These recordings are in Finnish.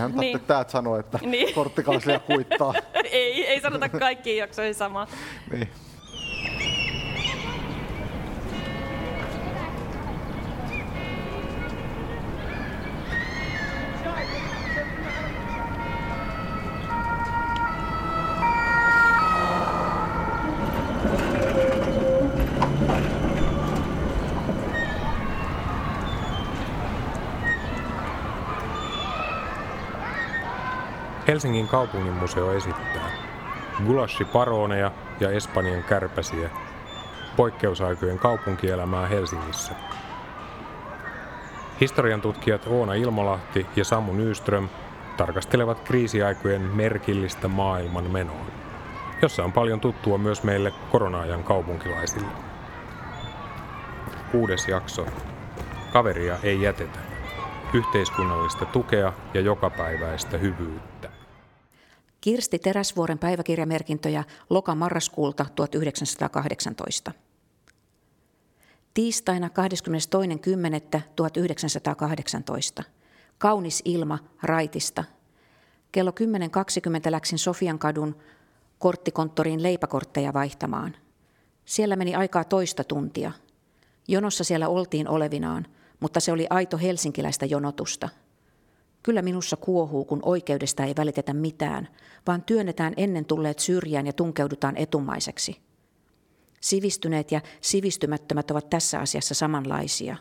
Hän niin. täältä sanoa, että niin. korttikanslia kuittaa. ei, ei sanota kaikkiin jaksoihin samaa. niin. Helsingin kaupunginmuseo esittää Gulashi Paroneja ja Espanjan kärpäsiä, poikkeusaikojen kaupunkielämää Helsingissä. Historian tutkijat Oona Ilmolahti ja Samu Nyström tarkastelevat kriisiaikojen merkillistä maailman menoa, jossa on paljon tuttua myös meille korona-ajan kaupunkilaisille. Kuudes jakso. Kaveria ei jätetä. Yhteiskunnallista tukea ja jokapäiväistä hyvyyttä. Kirsti Teräsvuoren päiväkirjamerkintöjä loka-marraskuulta 1918. Tiistaina 22.10.1918. Kaunis ilma raitista. Kello 10.20 läksin Sofian kadun korttikonttoriin leipäkortteja vaihtamaan. Siellä meni aikaa toista tuntia. Jonossa siellä oltiin olevinaan, mutta se oli aito helsinkiläistä jonotusta – Kyllä minussa kuohuu, kun oikeudesta ei välitetä mitään, vaan työnnetään ennen tulleet syrjään ja tunkeudutaan etumaiseksi. Sivistyneet ja sivistymättömät ovat tässä asiassa samanlaisia.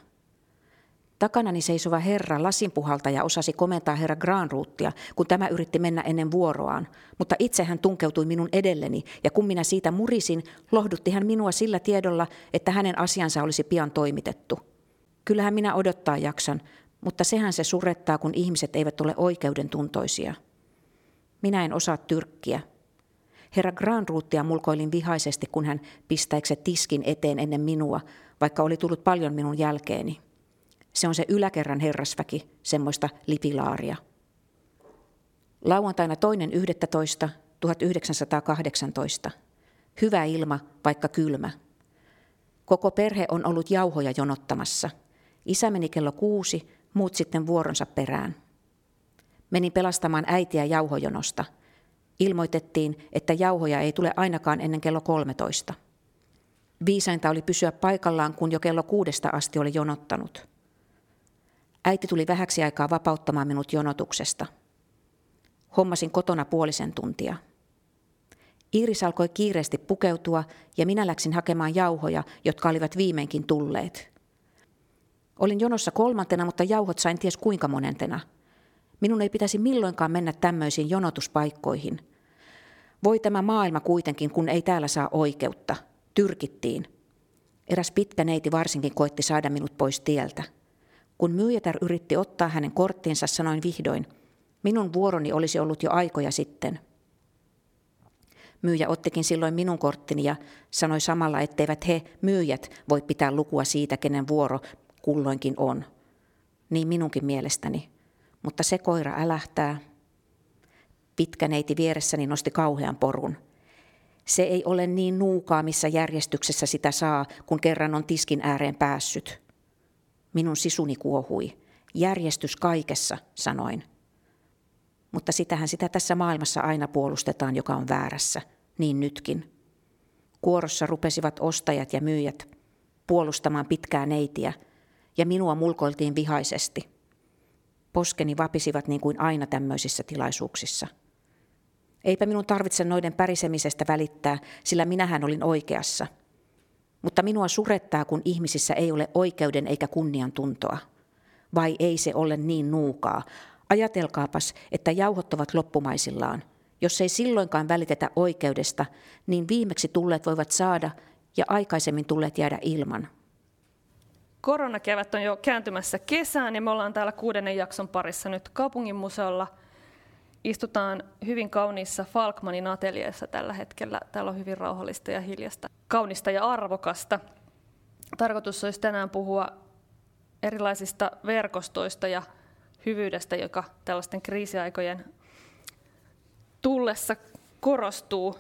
Takanani seisova herra lasinpuhaltaja osasi komentaa herra Granruuttia, kun tämä yritti mennä ennen vuoroaan, mutta itse hän tunkeutui minun edelleni, ja kun minä siitä murisin, lohdutti hän minua sillä tiedolla, että hänen asiansa olisi pian toimitettu. Kyllähän minä odottaa jaksan, mutta sehän se surettaa, kun ihmiset eivät ole oikeudentuntoisia. Minä en osaa tyrkkiä. Herra Granruuttia mulkoilin vihaisesti, kun hän pistäikse tiskin eteen ennen minua, vaikka oli tullut paljon minun jälkeeni. Se on se yläkerran herrasväki, semmoista lipilaaria. Lauantaina toinen 11. 1918. Hyvä ilma, vaikka kylmä. Koko perhe on ollut jauhoja jonottamassa. Isä meni kello kuusi, muut sitten vuoronsa perään. Menin pelastamaan äitiä jauhojonosta. Ilmoitettiin, että jauhoja ei tule ainakaan ennen kello 13. Viisainta oli pysyä paikallaan, kun jo kello kuudesta asti oli jonottanut. Äiti tuli vähäksi aikaa vapauttamaan minut jonotuksesta. Hommasin kotona puolisen tuntia. Iiris alkoi kiireesti pukeutua ja minä läksin hakemaan jauhoja, jotka olivat viimeinkin tulleet. Olin jonossa kolmantena, mutta jauhot sain ties kuinka monentena. Minun ei pitäisi milloinkaan mennä tämmöisiin jonotuspaikkoihin. Voi tämä maailma kuitenkin, kun ei täällä saa oikeutta. Tyrkittiin. Eräs pitkä neiti varsinkin koitti saada minut pois tieltä. Kun myyjätär yritti ottaa hänen korttinsa, sanoin vihdoin, minun vuoroni olisi ollut jo aikoja sitten. Myyjä ottikin silloin minun korttini ja sanoi samalla, etteivät he, myyjät, voi pitää lukua siitä, kenen vuoro kulloinkin on. Niin minunkin mielestäni. Mutta se koira älähtää. Pitkä neiti vieressäni nosti kauhean porun. Se ei ole niin nuukaa, missä järjestyksessä sitä saa, kun kerran on tiskin ääreen päässyt. Minun sisuni kuohui. Järjestys kaikessa, sanoin. Mutta sitähän sitä tässä maailmassa aina puolustetaan, joka on väärässä, niin nytkin. Kuorossa rupesivat ostajat ja myyjät puolustamaan pitkää neitiä – ja minua mulkoiltiin vihaisesti. Poskeni vapisivat niin kuin aina tämmöisissä tilaisuuksissa. Eipä minun tarvitse noiden pärisemisestä välittää, sillä minähän olin oikeassa. Mutta minua surettaa, kun ihmisissä ei ole oikeuden eikä kunnian tuntoa. Vai ei se ole niin nuukaa? Ajatelkaapas, että jauhot ovat loppumaisillaan. Jos ei silloinkaan välitetä oikeudesta, niin viimeksi tulleet voivat saada ja aikaisemmin tulleet jäädä ilman. Koronakevät on jo kääntymässä kesään ja me ollaan täällä kuudennen jakson parissa nyt kaupungin museolla. Istutaan hyvin kauniissa Falkmanin ateljeessa tällä hetkellä. Täällä on hyvin rauhallista ja hiljasta, kaunista ja arvokasta. Tarkoitus olisi tänään puhua erilaisista verkostoista ja hyvyydestä, joka tällaisten kriisiaikojen tullessa korostuu.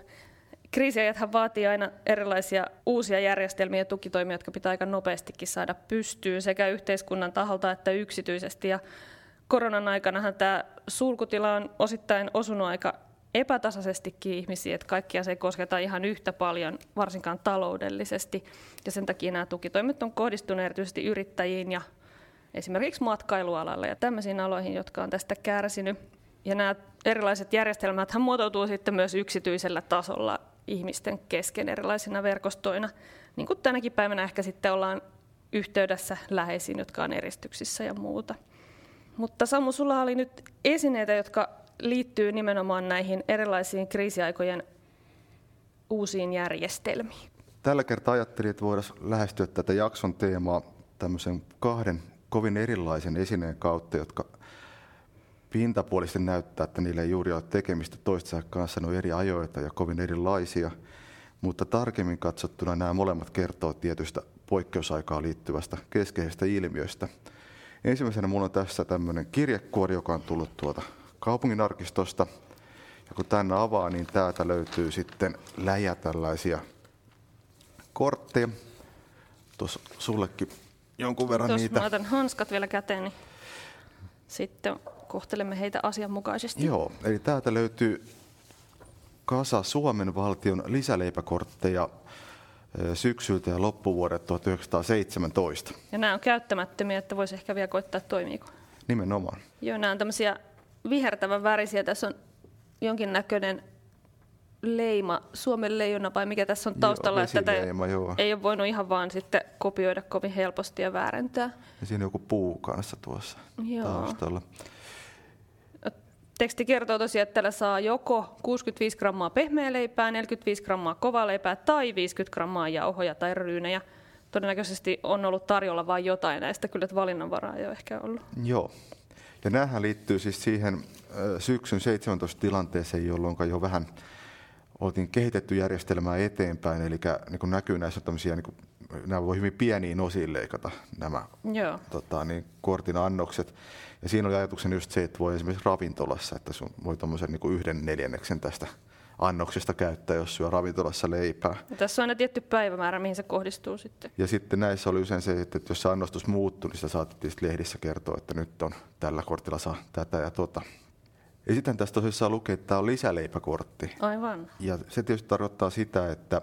Kriisiajathan vaatii aina erilaisia uusia järjestelmiä ja tukitoimia, jotka pitää aika nopeastikin saada pystyyn sekä yhteiskunnan taholta että yksityisesti. Ja Koronan aikanahan tämä sulkutila on osittain osunut aika epätasaisestikin ihmisiä, että kaikkia se ei kosketa ihan yhtä paljon, varsinkaan taloudellisesti. Ja sen takia nämä tukitoimet on kohdistunut erityisesti yrittäjiin ja esimerkiksi matkailualalle ja tämmöisiin aloihin, jotka on tästä kärsinyt. Ja nämä erilaiset järjestelmät muotoutuu sitten myös yksityisellä tasolla ihmisten kesken erilaisina verkostoina. Niin kuin tänäkin päivänä ehkä sitten ollaan yhteydessä läheisiin, jotka on eristyksissä ja muuta. Mutta Samu, sulla oli nyt esineitä, jotka liittyy nimenomaan näihin erilaisiin kriisiaikojen uusiin järjestelmiin. Tällä kertaa ajattelin, että voitaisiin lähestyä tätä jakson teemaa tämmöisen kahden kovin erilaisen esineen kautta, jotka pintapuolisesti näyttää, että niillä ei juuri ole tekemistä toistensa kanssa, ne on eri ajoita ja kovin erilaisia, mutta tarkemmin katsottuna nämä molemmat kertoo tietystä poikkeusaikaan liittyvästä keskeisestä ilmiöstä. Ensimmäisenä minulla on tässä tämmöinen kirjekuori, joka on tullut tuolta kaupunginarkistosta. Ja kun tänne avaa, niin täältä löytyy sitten läjä tällaisia kortteja. Tuossa sullekin jonkun verran Tuossa niitä. mä otan hanskat vielä käteen, niin sitten kohtelemme heitä asianmukaisesti. Joo, eli täältä löytyy kasa Suomen valtion lisäleipäkortteja syksyltä ja loppuvuodet 1917. Ja nämä on käyttämättömiä, että voisi ehkä vielä koittaa toimiiko. Nimenomaan. Joo, nämä on tämmöisiä vihertävän värisiä. Tässä on jonkinnäköinen leima, Suomen leijona vai mikä tässä on taustalla, joo, että tätä joo. ei ole voinut ihan vaan sitten kopioida kovin helposti ja väärentää. Ja siinä on joku puu kanssa tuossa joo. taustalla. Teksti kertoo tosiaan, että tällä saa joko 65 grammaa pehmeä leipää, 45 grammaa kovaa leipää tai 50 grammaa jauhoja tai ryynejä. Todennäköisesti on ollut tarjolla vain jotain näistä, kyllä että valinnanvaraa ei ole ehkä ollut. Joo. Ja näähän liittyy siis siihen syksyn 17 tilanteeseen, jolloin jo vähän oltiin kehitetty järjestelmää eteenpäin, eli niin kuin näkyy näissä tämmöisiä, niin kuin, nämä voi hyvin pieniin osiin leikata nämä Joo. Tota, niin, kortin annokset. Ja siinä oli ajatuksena just se, että voi esimerkiksi ravintolassa, että sun voi tuommoisen niin yhden neljänneksen tästä annoksesta käyttää, jos syö ravintolassa leipää. Ja tässä on aina tietty päivämäärä, mihin se kohdistuu sitten. Ja sitten näissä oli usein se, että jos se annostus muuttui, niin sitä saatettiin lehdissä kertoa, että nyt on tällä kortilla saa tätä ja tota. Ja sitten tässä tosissaan lukee, että tämä on lisäleipäkortti. Aivan. Ja se tietysti tarkoittaa sitä, että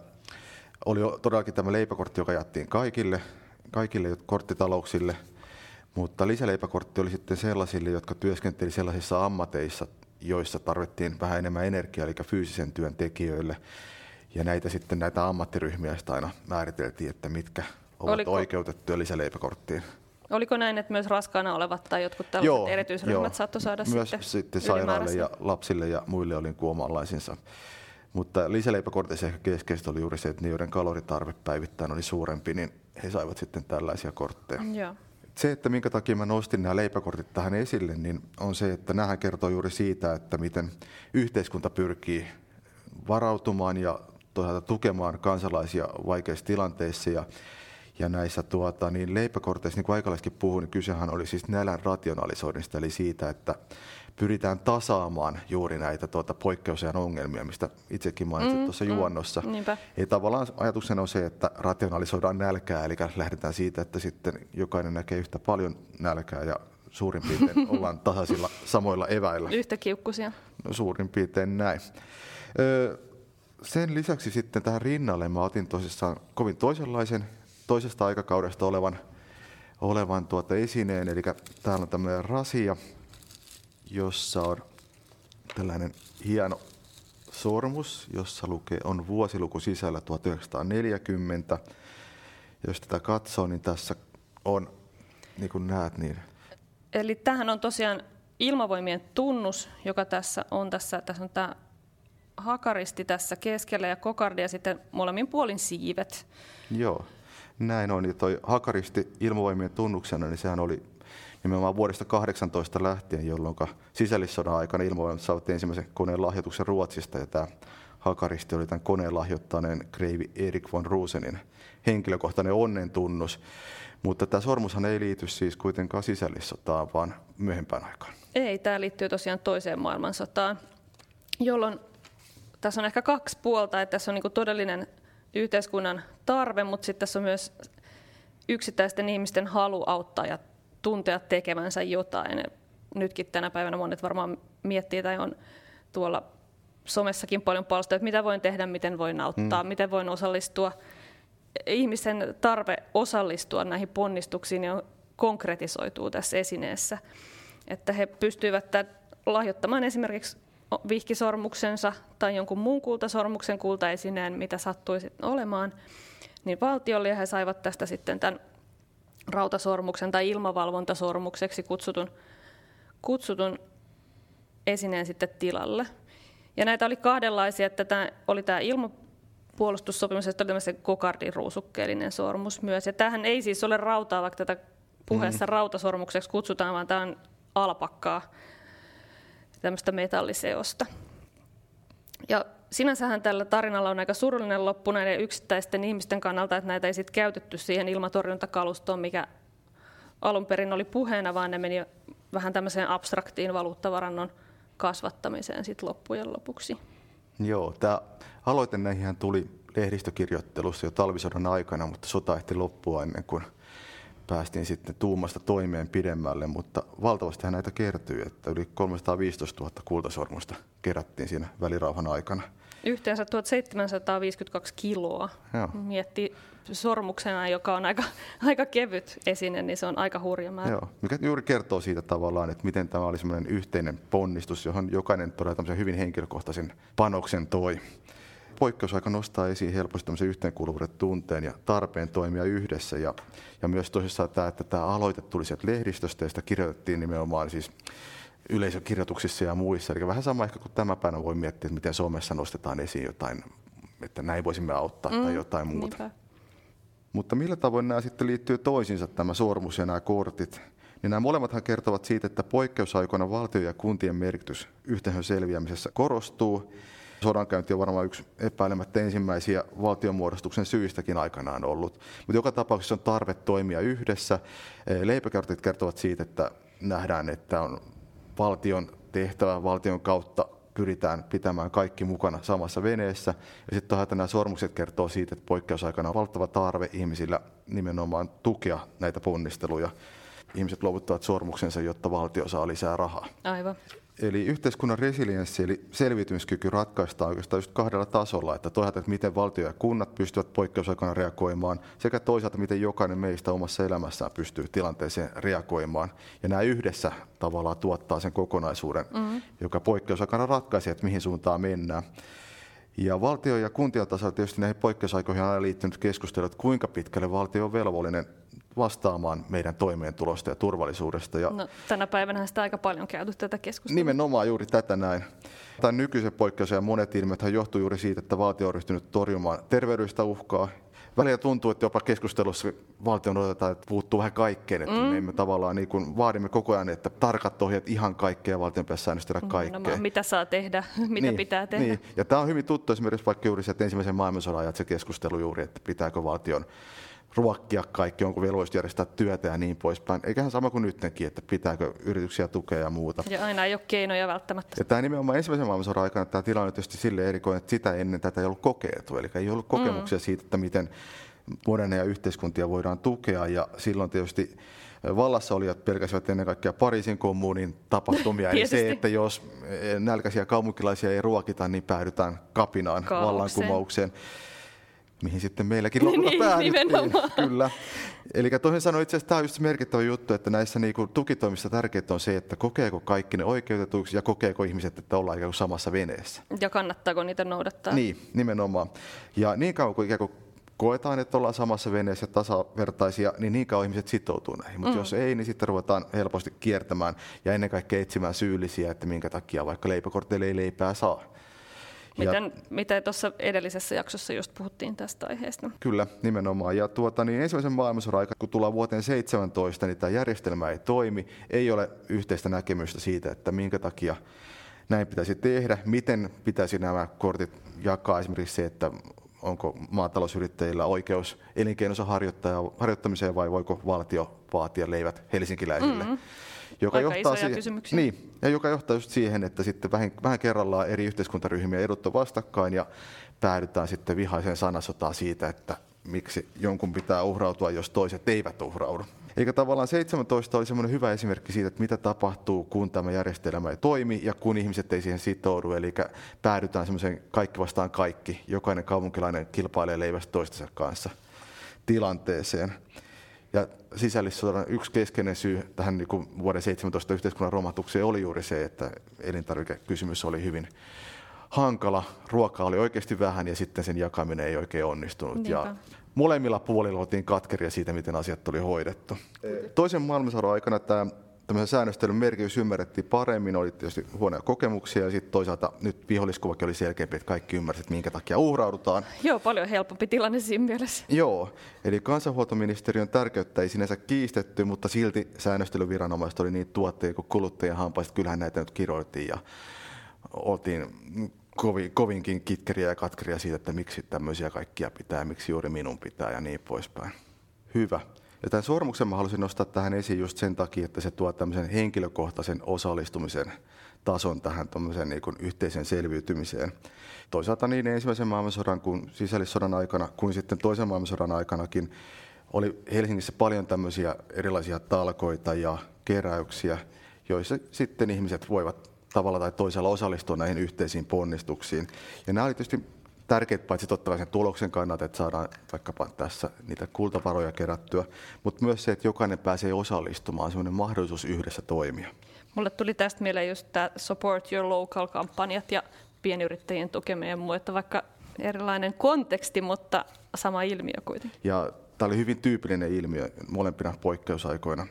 oli todellakin tämä leipäkortti, joka jaettiin kaikille, kaikille korttitalouksille, mutta lisäleipäkortti oli sitten sellaisille, jotka työskenteli sellaisissa ammateissa, joissa tarvittiin vähän enemmän energiaa, eli fyysisen työn tekijöille. Ja näitä sitten näitä ammattiryhmiä aina määriteltiin, että mitkä ovat Oliko... oikeutettuja lisäleipäkorttiin. Oliko näin, että myös raskaana olevat tai jotkut tällaiset joo, erityisryhmät saattoi saada myös sitten, sitten sairaille ja lapsille ja muille oli kuomanlaisinsa. Mutta lisäleipäkortissa ehkä keskeistä oli juuri se, että ne, joiden kaloritarve päivittäin oli suurempi, niin he saivat sitten tällaisia kortteja. Joo. Se, että minkä takia mä nostin nämä leipäkortit tähän esille, niin on se, että nämähän kertoo juuri siitä, että miten yhteiskunta pyrkii varautumaan ja tukemaan kansalaisia vaikeissa tilanteissa. Ja ja näissä tuota, niin leipäkorteissa, niin kuin aikalaiskin puhuin, niin kysehän oli siis nälän rationalisoinnista, eli siitä, että pyritään tasaamaan juuri näitä tuota, poikkeusajan ongelmia, mistä itsekin mainitsit mm, tuossa mm, juonnossa. Ja tavallaan ajatuksena on se, että rationalisoidaan nälkää, eli lähdetään siitä, että sitten jokainen näkee yhtä paljon nälkää ja suurin piirtein ollaan tasaisilla samoilla eväillä. Yhtä kiukkusia. No, suurin piirtein näin. Öö, sen lisäksi sitten tähän rinnalle mä otin tosissaan kovin toisenlaisen toisesta aikakaudesta olevan, olevan tuota esineen. Eli täällä on tämmöinen rasia, jossa on tällainen hieno sormus, jossa lukee, on vuosiluku sisällä 1940. Jos tätä katsoo, niin tässä on, niin kuin näet, niin... Eli tähän on tosiaan ilmavoimien tunnus, joka tässä on. Tässä, tässä on tämä hakaristi tässä keskellä ja kokardi ja sitten molemmin puolin siivet. Joo. Näin on, ja toi Hakaristi ilmavoimien tunnuksena, niin sehän oli nimenomaan vuodesta 18 lähtien, jolloin sisällissodan aikana ilmavoimat saavat ensimmäisen koneen lahjoituksen Ruotsista, ja tämä Hakaristi oli tämän koneen lahjoittaneen kreivi Erik von Rusenin henkilökohtainen onnen tunnus. Mutta tämä sormushan ei liity siis kuitenkaan sisällissotaan, vaan myöhempään aikaan. Ei, tämä liittyy tosiaan toiseen maailmansotaan, jolloin tässä on ehkä kaksi puolta, että tässä on niin todellinen yhteiskunnan tarve, mutta sitten tässä on myös yksittäisten ihmisten halu auttaa ja tuntea tekevänsä jotain. nytkin tänä päivänä monet varmaan miettii tai on tuolla somessakin paljon palstoja, että mitä voin tehdä, miten voin auttaa, mm. miten voin osallistua. Ihmisen tarve osallistua näihin ponnistuksiin ja konkretisoituu tässä esineessä. Että he pystyivät lahjoittamaan esimerkiksi vihkisormuksensa tai jonkun muun kultasormuksen kultaesineen, mitä sattui sitten olemaan, niin valtiolle ja he saivat tästä sitten tämän rautasormuksen tai ilmavalvontasormukseksi kutsutun, kutsutun esineen sitten tilalle. Ja näitä oli kahdenlaisia, että tämä oli tämä ilmapuolustussopimus ja sitten oli tämmöinen kokardin ruusukkeellinen sormus myös. Ja tämähän ei siis ole rautaa, vaikka tätä puheessa mm. rautasormukseksi kutsutaan, vaan tämä on alpakkaa, tämmöistä metalliseosta. Ja sinänsähän tällä tarinalla on aika surullinen loppu näiden yksittäisten ihmisten kannalta, että näitä ei sitten käytetty siihen ilmatorjuntakalustoon, mikä alun perin oli puheena, vaan ne meni vähän tämmöiseen abstraktiin valuuttavarannon kasvattamiseen sitten loppujen lopuksi. Joo, tämä aloite näihin tuli lehdistökirjoittelussa jo talvisodan aikana, mutta sota ehti loppua ennen kuin päästiin sitten tuumasta toimeen pidemmälle, mutta valtavasti näitä kertyy, että yli 315 000 kultasormusta kerättiin siinä välirauhan aikana. Yhteensä 1752 kiloa. Joo. Miettii sormuksena, joka on aika, aika kevyt esine, niin se on aika hurja määrä. Joo, mikä juuri kertoo siitä tavallaan, että miten tämä oli semmoinen yhteinen ponnistus, johon jokainen todella hyvin henkilökohtaisen panoksen toi poikkeusaika nostaa esiin helposti tämmöisen yhteenkuuluvuuden tunteen ja tarpeen toimia yhdessä. Ja, ja myös tosissaan tämä, että tämä aloite tuli sieltä lehdistöstä ja sitä kirjoitettiin nimenomaan siis yleisökirjoituksissa ja muissa. Eli vähän sama ehkä kuin tämä päivänä voi miettiä, että miten Suomessa nostetaan esiin jotain, että näin voisimme auttaa mm, tai jotain muuta. Niinpä. Mutta millä tavoin nämä sitten liittyy toisiinsa, tämä sormus ja nämä kortit? Niin nämä molemmathan kertovat siitä, että poikkeusaikoina valtio- ja kuntien merkitys yhteisön selviämisessä korostuu Sodankäynti on varmaan yksi epäilemättä ensimmäisiä valtionmuodostuksen syistäkin aikanaan ollut. Mutta joka tapauksessa on tarve toimia yhdessä. Leipäkertit kertovat siitä, että nähdään, että on valtion tehtävä, valtion kautta pyritään pitämään kaikki mukana samassa veneessä. Ja sitten nämä sormukset kertoo siitä, että poikkeusaikana on valtava tarve ihmisillä nimenomaan tukea näitä ponnisteluja. Ihmiset luovuttavat sormuksensa, jotta valtio saa lisää rahaa. Aivan. Eli yhteiskunnan resilienssi eli selviytymiskyky ratkaistaan oikeastaan just kahdella tasolla, että toisaalta, että miten valtio ja kunnat pystyvät poikkeusaikana reagoimaan, sekä toisaalta, miten jokainen meistä omassa elämässään pystyy tilanteeseen reagoimaan. Ja nämä yhdessä tavallaan tuottaa sen kokonaisuuden, mm-hmm. joka poikkeusaikana ratkaisee, että mihin suuntaan mennään. Ja valtio- ja kuntien tasolla tietysti näihin poikkeusaikoihin on aina liittynyt keskustelu, että kuinka pitkälle valtio on velvollinen vastaamaan meidän toimeentulosta ja turvallisuudesta. Ja no, tänä päivänä sitä aika paljon käyty tätä keskustelua. Nimenomaan juuri tätä näin. Tämän nykyisen poikkeus ja monet ilmiöt johtuu juuri siitä, että valtio on ryhtynyt torjumaan terveydellistä uhkaa. Välillä tuntuu, että jopa keskustelussa valtion odotetaan, että puuttuu vähän kaikkeen. Että mm. me emme tavallaan niin kuin vaadimme koko ajan, että tarkat ohjeet ihan kaikkea valtion pitäisi säännöstellä kaikkea. No, mitä saa tehdä, mitä niin, pitää tehdä. Niin. Ja tämä on hyvin tuttu esimerkiksi vaikka juuri se, että ensimmäisen maailmansodan ajat se keskustelu juuri, että pitääkö valtion ruokkia kaikki, onko velvollisuus järjestää työtä ja niin poispäin. Eiköhän sama kuin nytkin, että pitääkö yrityksiä tukea ja muuta. Ja aina ei ole keinoja välttämättä. Ja tämä nimenomaan ensimmäisen maailmansodan aikana tämä tilanne tietysti sille erikoinen, että sitä ennen tätä ei ollut kokeiltu. Eli ei ollut kokemuksia mm. siitä, että miten moderneja yhteiskuntia voidaan tukea. Ja silloin tietysti vallassa olijat pelkäsivät ennen kaikkea Pariisin kommunin tapahtumia. Eli se, että jos nälkäisiä kaupunkilaisia ei ruokita, niin päädytään kapinaan, Kaukseen. vallankumoukseen mihin sitten meilläkin lopulta niin, päädyttiin. Kyllä. Eli toisin sanoen itse asiassa tämä on just merkittävä juttu, että näissä niinku tukitoimissa tärkeää on se, että kokeeko kaikki ne oikeutetuiksi ja kokeeko ihmiset, että ollaan ikään kuin samassa veneessä. Ja kannattaako niitä noudattaa. Niin, nimenomaan. Ja niin kauan kuin ikään kuin koetaan, että ollaan samassa veneessä tasavertaisia, niin niin kauan ihmiset sitoutuu näihin. Mutta mm. jos ei, niin sitten ruvetaan helposti kiertämään ja ennen kaikkea etsimään syyllisiä, että minkä takia vaikka leipäkortteille ei leipää saa. Miten, ja, mitä tuossa edellisessä jaksossa just puhuttiin tästä aiheesta. Kyllä, nimenomaan. Ja tuota, niin ensimmäisen maailmansodan aikana, kun tullaan vuoteen 17, niin tämä järjestelmä ei toimi. Ei ole yhteistä näkemystä siitä, että minkä takia näin pitäisi tehdä, miten pitäisi nämä kortit jakaa. Esimerkiksi se, että onko maatalousyrittäjillä oikeus elinkeinonsa harjoittamiseen vai voiko valtio vaatia leivät helsinkiläisille. Mm-hmm joka Aika johtaa siihen, kysymyksiä. Niin, ja joka johtaa just siihen, että sitten vähän, vähän kerrallaan eri yhteiskuntaryhmiä edut on vastakkain ja päädytään sitten vihaiseen sanasotaan siitä, että miksi jonkun pitää uhrautua, jos toiset eivät uhraudu. Eikä tavallaan 17 oli semmoinen hyvä esimerkki siitä, että mitä tapahtuu, kun tämä järjestelmä ei toimi ja kun ihmiset ei siihen sitoudu. Eli päädytään semmoiseen kaikki vastaan kaikki. Jokainen kaupunkilainen kilpailee leivästä toistensa kanssa tilanteeseen. Ja sisällissodan yksi keskeinen syy tähän niin kuin vuoden 17 yhteiskunnan romahtukseen oli juuri se, että elintarvikekysymys oli hyvin hankala. Ruokaa oli oikeasti vähän ja sitten sen jakaminen ei oikein onnistunut. Niinpä. Ja molemmilla puolilla oltiin katkeria siitä, miten asiat oli hoidettu. Toisen maailmansodan aikana tämä tämmöisen säännöstelyn merkitys ymmärrettiin paremmin, oli tietysti huonoja kokemuksia ja sitten toisaalta nyt viholliskuvakin oli selkeämpi, että kaikki ymmärsivät, minkä takia uhraudutaan. Joo, paljon helpompi tilanne siinä mielessä. Joo, eli kansanhuoltoministeriön tärkeyttä ei sinänsä kiistetty, mutta silti säännöstelyviranomaiset oli niin tuottajia kuin kuluttajien hampaista, kyllähän näitä nyt kirjoitettiin ja oltiin kovin, kovinkin kitkeriä ja katkeria siitä, että miksi tämmöisiä kaikkia pitää, miksi juuri minun pitää ja niin poispäin. Hyvä. Ja tämän sormuksen mä haluaisin nostaa tähän esiin just sen takia, että se tuo tämmöisen henkilökohtaisen osallistumisen tason tähän niin kuin yhteisen selviytymiseen. Toisaalta niin ensimmäisen maailmansodan kuin sisällissodan aikana, kuin sitten toisen maailmansodan aikanakin oli Helsingissä paljon tämmöisiä erilaisia talkoita ja keräyksiä, joissa sitten ihmiset voivat tavalla tai toisella osallistua näihin yhteisiin ponnistuksiin. Ja nämä oli tietysti tärkeitä paitsi totta kai sen tuloksen kannalta, että saadaan vaikkapa tässä niitä kultavaroja kerättyä, mutta myös se, että jokainen pääsee osallistumaan, sellainen mahdollisuus yhdessä toimia. Mulle tuli tästä mieleen just tämä Support Your Local-kampanjat ja pienyrittäjien tukeminen ja muu, että vaikka erilainen konteksti, mutta sama ilmiö kuitenkin. Ja tämä oli hyvin tyypillinen ilmiö molempina poikkeusaikoina.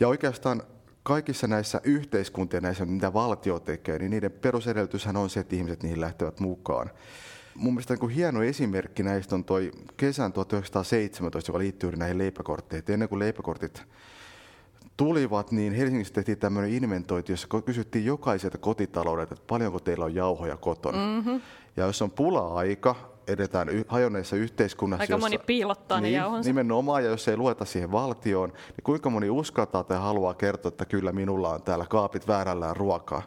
Ja oikeastaan kaikissa näissä yhteiskuntien, näissä, mitä valtio tekee, niin niiden perusedellytyshän on se, että ihmiset niihin lähtevät mukaan. Mun mielestä niin hieno esimerkki näistä on toi kesän 1917, joka liittyy näihin leipäkortteihin. Ennen kuin leipäkortit tulivat, niin Helsingissä tehtiin tämmöinen inventointi, jossa kysyttiin jokaiselta kotitaloudelta, että paljonko teillä on jauhoja kotona. Mm-hmm. Ja jos on pula-aika, edetään hajonneessa yhteiskunnassa. Aika jossa, moni piilottaa niin, ne jauhonsa. Nimenomaan, ja jos ei lueta siihen valtioon, niin kuinka moni uskaltaa tai haluaa kertoa, että kyllä minulla on täällä kaapit väärällään ruokaa.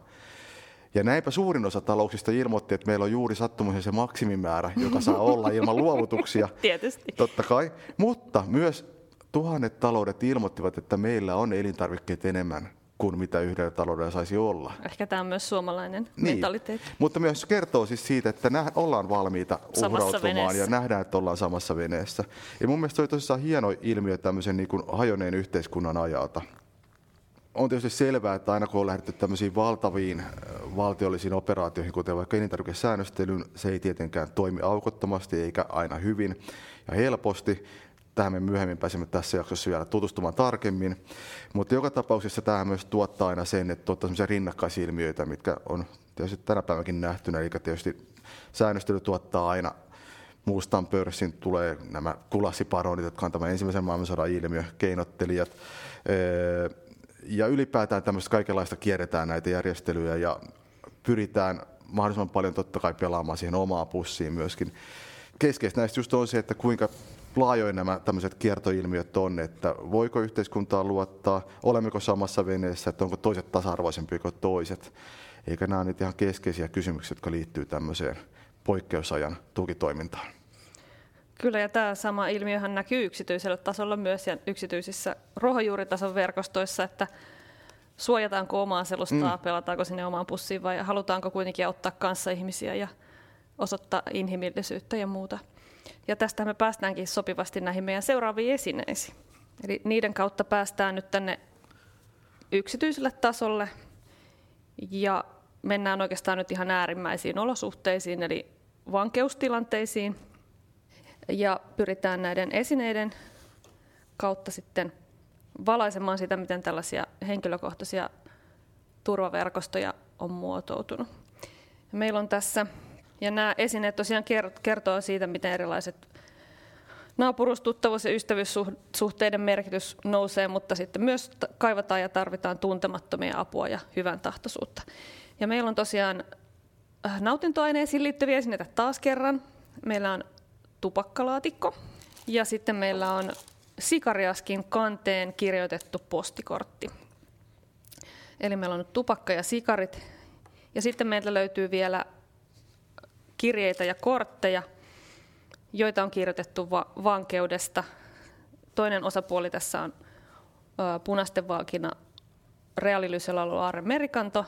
Ja näinpä suurin osa talouksista ilmoitti, että meillä on juuri sattumisen se maksimimäärä, joka saa olla ilman luovutuksia. Tietysti. Totta kai. Mutta myös tuhannet taloudet ilmoittivat, että meillä on elintarvikkeet enemmän kuin mitä yhdellä taloudella saisi olla. Ehkä tämä on myös suomalainen niin. mentaliteetti. Mutta myös kertoo siis siitä, että nä- ollaan valmiita uhrautumaan ja nähdään, että ollaan samassa veneessä. Ja mun mielestä se oli tosissaan hieno ilmiö tämmöisen niin kuin hajoneen yhteiskunnan ajalta. On tietysti selvää, että aina kun on lähdetty tämmöisiin valtaviin äh, valtiollisiin operaatioihin, kuten vaikka elintarvikesäännöstelyyn, se ei tietenkään toimi aukottomasti eikä aina hyvin ja helposti. Tähän me myöhemmin pääsemme tässä jaksossa vielä tutustumaan tarkemmin. Mutta joka tapauksessa tämä myös tuottaa aina sen, että tuottaa sellaisia rinnakkaisilmiöitä, mitkä on tietysti tänä päivänäkin nähtynä. Eli tietysti säännöstely tuottaa aina mustan pörssin tulee nämä kulassiparonit, jotka on tämä ensimmäisen maailmansodan ilmiö, keinottelijat. Ja ylipäätään tämmöistä kaikenlaista kierretään näitä järjestelyjä ja pyritään mahdollisimman paljon totta kai pelaamaan siihen omaan pussiin myöskin. Keskeistä näistä just on se, että kuinka laajoin nämä tämmöiset kiertoilmiöt on, että voiko yhteiskuntaa luottaa, olemmeko samassa veneessä, että onko toiset tasa-arvoisempia kuin toiset. Eikä nämä ole ihan keskeisiä kysymyksiä, jotka liittyy tämmöiseen poikkeusajan tukitoimintaan. Kyllä, ja tämä sama ilmiöhän näkyy yksityisellä tasolla myös ja yksityisissä ruohonjuuritason verkostoissa, että suojataanko omaa selustaa, mm. pelataanko sinne omaan pussiin vai halutaanko kuitenkin ottaa kanssa ihmisiä ja osoittaa inhimillisyyttä ja muuta. Ja tästä me päästäänkin sopivasti näihin meidän seuraaviin esineisiin. Eli niiden kautta päästään nyt tänne yksityiselle tasolle ja mennään oikeastaan nyt ihan äärimmäisiin olosuhteisiin, eli vankeustilanteisiin. Ja pyritään näiden esineiden kautta sitten valaisemaan sitä, miten tällaisia henkilökohtaisia turvaverkostoja on muotoutunut. Meillä on tässä ja nämä esineet tosiaan kertoo siitä, miten erilaiset naapurustuttavuus- ja ystävyyssuhteiden merkitys nousee, mutta sitten myös kaivataan ja tarvitaan tuntemattomia apua ja hyvän tahtoisuutta. Ja meillä on tosiaan äh, nautintoaineisiin liittyviä esineitä taas kerran. Meillä on tupakkalaatikko ja sitten meillä on Sikariaskin kanteen kirjoitettu postikortti. Eli meillä on nyt tupakka ja sikarit. Ja sitten meiltä löytyy vielä kirjeitä ja kortteja, joita on kirjoitettu va- vankeudesta toinen osapuoli tässä on punaisten valkina reaalilysellä ollut Aarre Merikanto,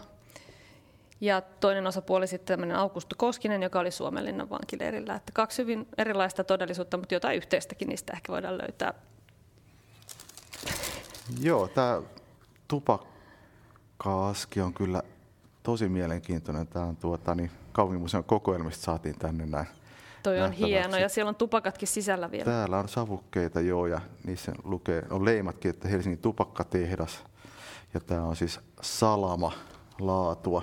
ja toinen osapuoli sitten tämmöinen Augusto Koskinen, joka oli Suomenlinnan vankileirillä. Että kaksi hyvin erilaista todellisuutta, mutta jotain yhteistäkin niistä ehkä voidaan löytää. Joo, tämä tupakkaaski on kyllä tosi mielenkiintoinen. Tämä on tuota, niin, kaupunginmuseon kokoelmista saatiin tänne näin. Toi on hieno ja siellä on tupakatkin sisällä vielä. Täällä on savukkeita joo ja niissä lukee, on leimatkin, että Helsingin tupakkatehdas. Ja tämä on siis salama laatua.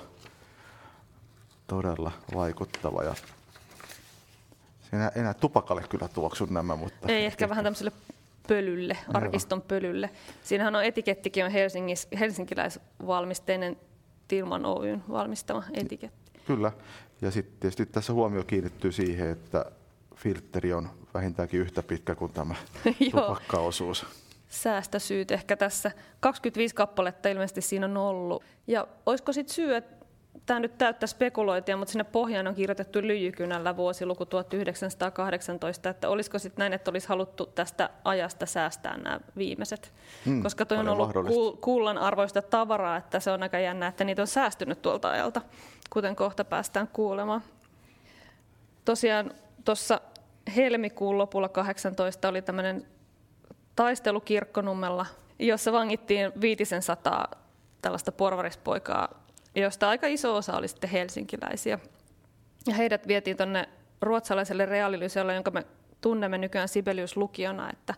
Todella vaikuttava ja enää, enää tupakalle kyllä tuoksu nämä, mutta... Ei, ehkä vähän tämmöiselle pölylle, arkiston pölylle. Siinähän on etikettikin on Helsingis, helsinkiläisvalmisteinen Tilman Oyn valmistama etiketti. Kyllä, ja sitten tietysti tässä huomio kiinnittyy siihen, että filtteri on vähintäänkin yhtä pitkä kuin tämä tupakkaosuus. Säästösyyt ehkä tässä. 25 kappaletta ilmeisesti siinä on ollut. Ja olisiko sitten syy, että tämä nyt täyttää spekulointia, mutta sinne pohjaan on kirjoitettu lyijykynällä vuosiluku 1918, että olisiko sitten näin, että olisi haluttu tästä ajasta säästää nämä viimeiset. Hmm, Koska tuo on ollut kullan arvoista tavaraa, että se on aika jännä, että niitä on säästynyt tuolta ajalta, kuten kohta päästään kuulemaan. Tosiaan tuossa helmikuun lopulla 18 oli tämmöinen taistelu kirkkonummella, jossa vangittiin viitisen sataa tällaista porvarispoikaa josta aika iso osa oli sitten helsinkiläisiä. Ja heidät vietiin tuonne ruotsalaiselle reaalilyseolle, jonka me tunnemme nykyään Sibelius-lukiona, että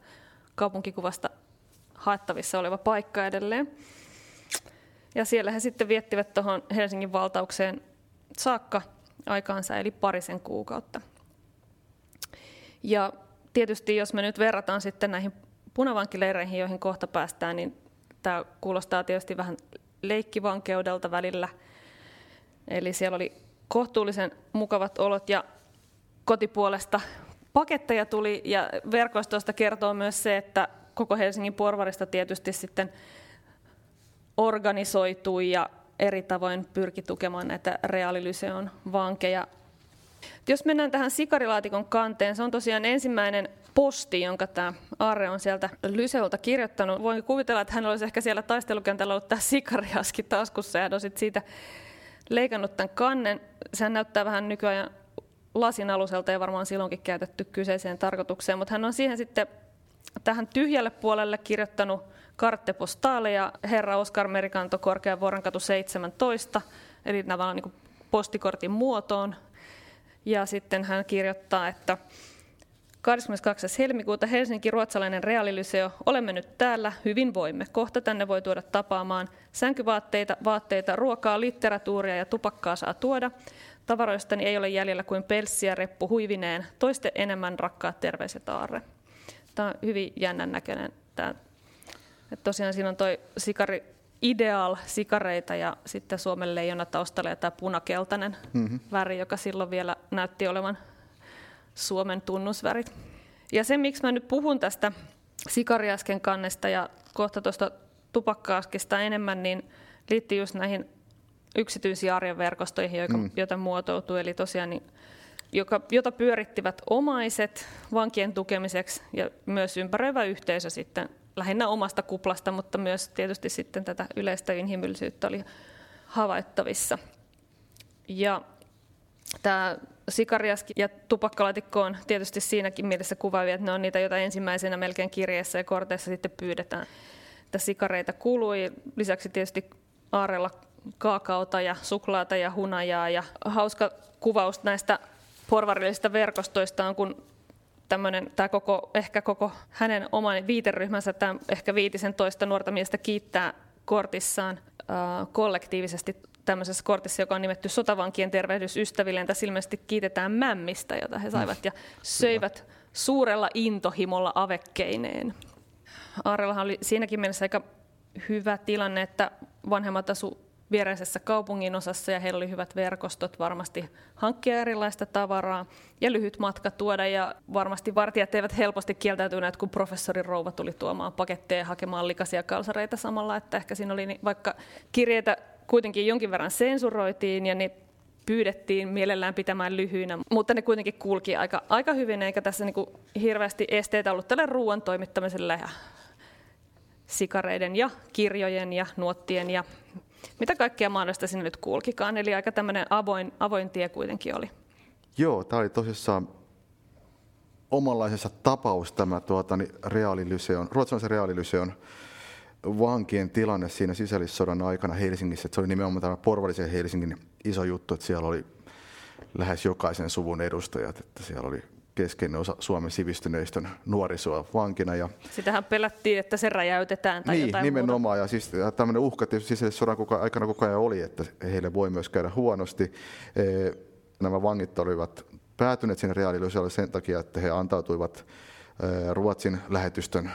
kaupunkikuvasta haettavissa oleva paikka edelleen. Ja siellä he sitten viettivät tuohon Helsingin valtaukseen saakka aikaansa, eli parisen kuukautta. Ja tietysti jos me nyt verrataan sitten näihin punavankileireihin, joihin kohta päästään, niin tämä kuulostaa tietysti vähän leikkivankeudelta välillä. Eli siellä oli kohtuullisen mukavat olot ja kotipuolesta paketteja tuli ja verkostosta kertoo myös se, että koko Helsingin porvarista tietysti sitten organisoitui ja eri tavoin pyrki tukemaan näitä reaalilyseon vankeja. Jos mennään tähän sikarilaatikon kanteen, se on tosiaan ensimmäinen posti, jonka tämä Aarre on sieltä Lyseolta kirjoittanut. Voin kuvitella, että hän olisi ehkä siellä taistelukentällä ollut tämä sikariaski taskussa ja on siitä leikannut tämän kannen. Sehän näyttää vähän nykyajan lasin aluselta ja varmaan silloinkin käytetty kyseiseen tarkoitukseen, mutta hän on siihen sitten tähän tyhjälle puolelle kirjoittanut Karte Postale ja herra Oskar Merikanto Korkean Vuoronkatu 17, eli on niin postikortin muotoon. Ja sitten hän kirjoittaa, että 22. helmikuuta Helsinki ruotsalainen reaalilyseo. Olemme nyt täällä, hyvin voimme. Kohta tänne voi tuoda tapaamaan. Sänkyvaatteita, vaatteita, ruokaa, literatuuria ja tupakkaa saa tuoda. Tavaroistani ei ole jäljellä kuin pelssiä, reppu huivineen. Toiste enemmän rakkaat terveiset Aarre. Tämä on hyvin jännän näköinen. Tämä. Että tosiaan siinä on toi sikari, ideal sikareita ja sitten Suomen leijona taustalla ja tämä punakeltainen mm-hmm. väri, joka silloin vielä näytti olevan Suomen tunnusvärit. Ja se, miksi mä nyt puhun tästä sikariasken kannesta ja kohta tuosta tupakkaaskista enemmän, niin liittyy just näihin yksityisiin arjen verkostoihin, joita, mm. joita muotoutuu. Eli tosiaan, niin, joka, jota pyörittivät omaiset vankien tukemiseksi ja myös ympäröivä yhteisö sitten lähinnä omasta kuplasta, mutta myös tietysti sitten tätä yleistä inhimillisyyttä oli havaittavissa. Ja tämä sikariaski ja tupakkalaatikko on tietysti siinäkin mielessä kuvaavia, että ne on niitä, joita ensimmäisenä melkein kirjeessä ja korteissa sitten pyydetään. Että sikareita kului, lisäksi tietysti aarella kaakaota ja suklaata ja hunajaa ja hauska kuvaus näistä porvarillisista verkostoista on, kun tämmöinen, tämä koko, ehkä koko hänen oman viiteryhmänsä, tämä ehkä viitisen toista nuorta miestä kiittää kortissaan äh, kollektiivisesti tämmöisessä kortissa, joka on nimetty sotavankien tervehdysystävilleen. Tässä ilmeisesti kiitetään mämmistä, jota he saivat ja söivät suurella intohimolla avekkeineen. Aarellahan oli siinäkin mielessä aika hyvä tilanne, että vanhemmat asu viereisessä kaupungin osassa ja heillä oli hyvät verkostot varmasti hankkia erilaista tavaraa ja lyhyt matka tuoda. Ja varmasti vartijat eivät helposti kieltäytyneet, kun professori Rouva tuli tuomaan paketteja hakemaan likaisia kalsareita samalla, että ehkä siinä oli niin, vaikka kirjeitä kuitenkin jonkin verran sensuroitiin ja niin pyydettiin mielellään pitämään lyhyinä, mutta ne kuitenkin kulki aika, aika hyvin, eikä tässä niin kuin hirveästi esteitä ollut tälle ruoan toimittamiselle. Ja sikareiden ja kirjojen ja nuottien ja mitä kaikkea mahdollista sinne nyt kulkikaan. Eli aika tämmöinen avoin, avoin tie kuitenkin oli. Joo, tämä oli tosissaan omanlaisensa tapaus tämä tuota, niin reaalilyseon, ruotsalaisen reaalilyseon vankien tilanne siinä sisällissodan aikana Helsingissä. Että se oli nimenomaan tämä porvallisen Helsingin iso juttu, että siellä oli lähes jokaisen suvun edustajat, että siellä oli keskeinen osa Suomen sivistyneistön nuorisoa vankina. Ja Sitähän pelättiin, että se räjäytetään tai niin, jotain nimenomaan. muuta. Ja siis tämmöinen uhka tietysti sisällissodan koko, aikana koko ajan oli, että heille voi myös käydä huonosti. Eh, Nämä vangit olivat päätyneet sinne reaalilyseolle sen takia, että he antautuivat eh, Ruotsin lähetystön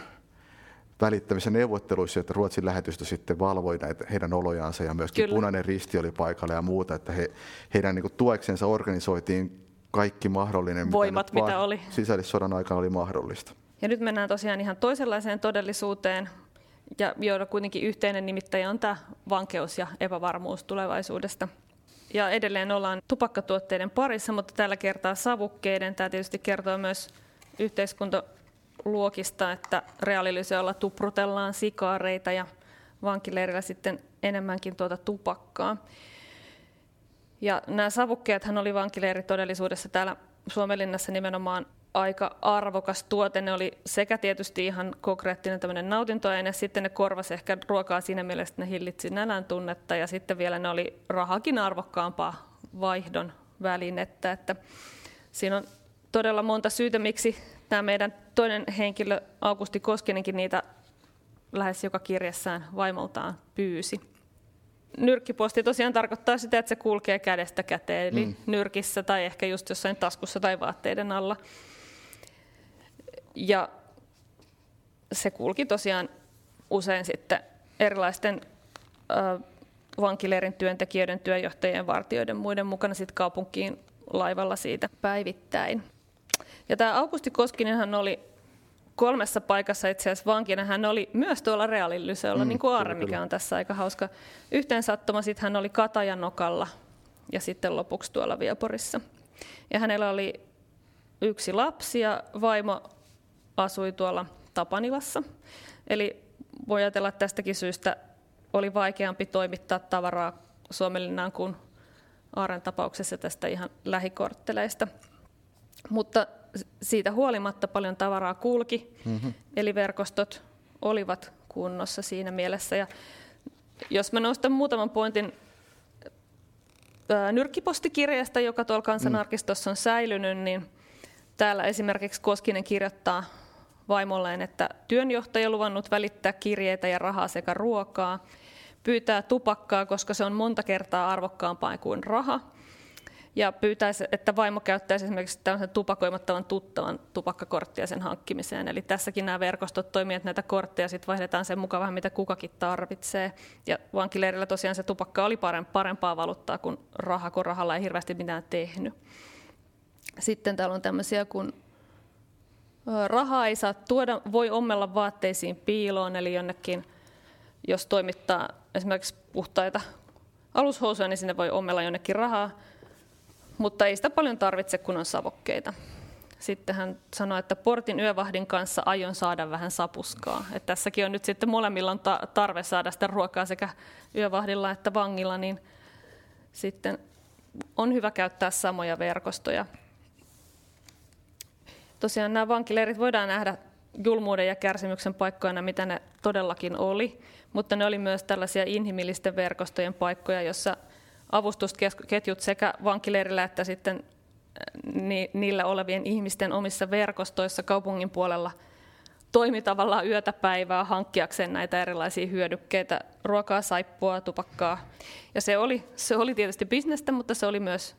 välittämissä neuvotteluissa, että Ruotsin lähetystö sitten valvoi näitä heidän olojaansa ja myöskin Kyllä. punainen risti oli paikalla ja muuta, että he, heidän niin kuin tueksensa organisoitiin kaikki mahdollinen, Voimat, mitä vaan oli. sisällissodan aikana oli mahdollista. Ja nyt mennään tosiaan ihan toisenlaiseen todellisuuteen, ja joilla kuitenkin yhteinen nimittäjä on tämä vankeus ja epävarmuus tulevaisuudesta. Ja edelleen ollaan tupakkatuotteiden parissa, mutta tällä kertaa savukkeiden. Tämä tietysti kertoo myös yhteiskuntaluokista, että reaalilyseolla tuprutellaan sikaareita ja vankileirillä sitten enemmänkin tuota tupakkaa. Ja nämä savukkeethan oli vankileiri todellisuudessa täällä Suomenlinnassa nimenomaan aika arvokas tuote. Ne oli sekä tietysti ihan konkreettinen tämmöinen nautintoaine, sitten ne korvasi ehkä ruokaa siinä mielessä, että ne hillitsi nälän tunnetta, ja sitten vielä ne oli rahakin arvokkaampaa vaihdon välinettä. Että siinä on todella monta syytä, miksi tämä meidän toinen henkilö, Augusti Koskinenkin, niitä lähes joka kirjassaan vaimoltaan pyysi. Nyrkkiposti tosiaan tarkoittaa sitä, että se kulkee kädestä käteen, eli mm. nyrkissä tai ehkä just jossain taskussa tai vaatteiden alla. Ja se kulki tosiaan usein sitten erilaisten ö, vankileirin työntekijöiden, työjohtajien, vartijoiden muiden mukana sitten kaupunkiin laivalla siitä päivittäin. Ja tämä Augusti Koskinenhan oli kolmessa paikassa itse asiassa vankina. Hän oli myös tuolla Reaalilyseolla, mm, niin kuin Aare, mikä on tässä aika hauska yhteensattuma. Sitten hän oli Katajanokalla ja sitten lopuksi tuolla Vieporissa. Ja hänellä oli yksi lapsi ja vaimo asui tuolla Tapanilassa. Eli voi ajatella, että tästäkin syystä oli vaikeampi toimittaa tavaraa Suomenlinnaan kuin Aaren tapauksessa tästä ihan lähikortteleista. Mutta siitä huolimatta paljon tavaraa kulki, mm-hmm. eli verkostot olivat kunnossa siinä mielessä. Ja jos mä nostan muutaman pointin ää, nyrkkipostikirjasta, joka tuolla kansanarkistossa on säilynyt, niin täällä esimerkiksi Koskinen kirjoittaa vaimolleen, että työnjohtaja luvannut välittää kirjeitä ja rahaa sekä ruokaa, pyytää tupakkaa, koska se on monta kertaa arvokkaampaa kuin raha, ja pyytäisi, että vaimo käyttäisi esimerkiksi tämmöisen tupakoimattavan tuttavan tupakkakorttia sen hankkimiseen. Eli tässäkin nämä verkostot toimii, että näitä kortteja sitten vaihdetaan sen mukaan vähän, mitä kukakin tarvitsee. Ja vankileirillä tosiaan se tupakka oli parempaa valuuttaa kuin raha, kun rahalla ei hirveästi mitään tehnyt. Sitten täällä on tämmöisiä, kun rahaa ei saa tuoda, voi ommella vaatteisiin piiloon, eli jonnekin, jos toimittaa esimerkiksi puhtaita alushousuja, niin sinne voi ommella jonnekin rahaa mutta ei sitä paljon tarvitse, kun on savokkeita. Sitten hän sanoi, että portin yövahdin kanssa aion saada vähän sapuskaa. Että tässäkin on nyt sitten molemmilla on tarve saada sitä ruokaa sekä yövahdilla että vangilla, niin sitten on hyvä käyttää samoja verkostoja. Tosiaan nämä vankileirit voidaan nähdä julmuuden ja kärsimyksen paikkoina, mitä ne todellakin oli, mutta ne oli myös tällaisia inhimillisten verkostojen paikkoja, jossa avustusketjut sekä vankileirillä että sitten ni, niillä olevien ihmisten omissa verkostoissa kaupungin puolella toimi tavallaan yötä päivää hankkiakseen näitä erilaisia hyödykkeitä, ruokaa, saippua, tupakkaa. Ja se oli, se oli tietysti bisnestä, mutta se oli myös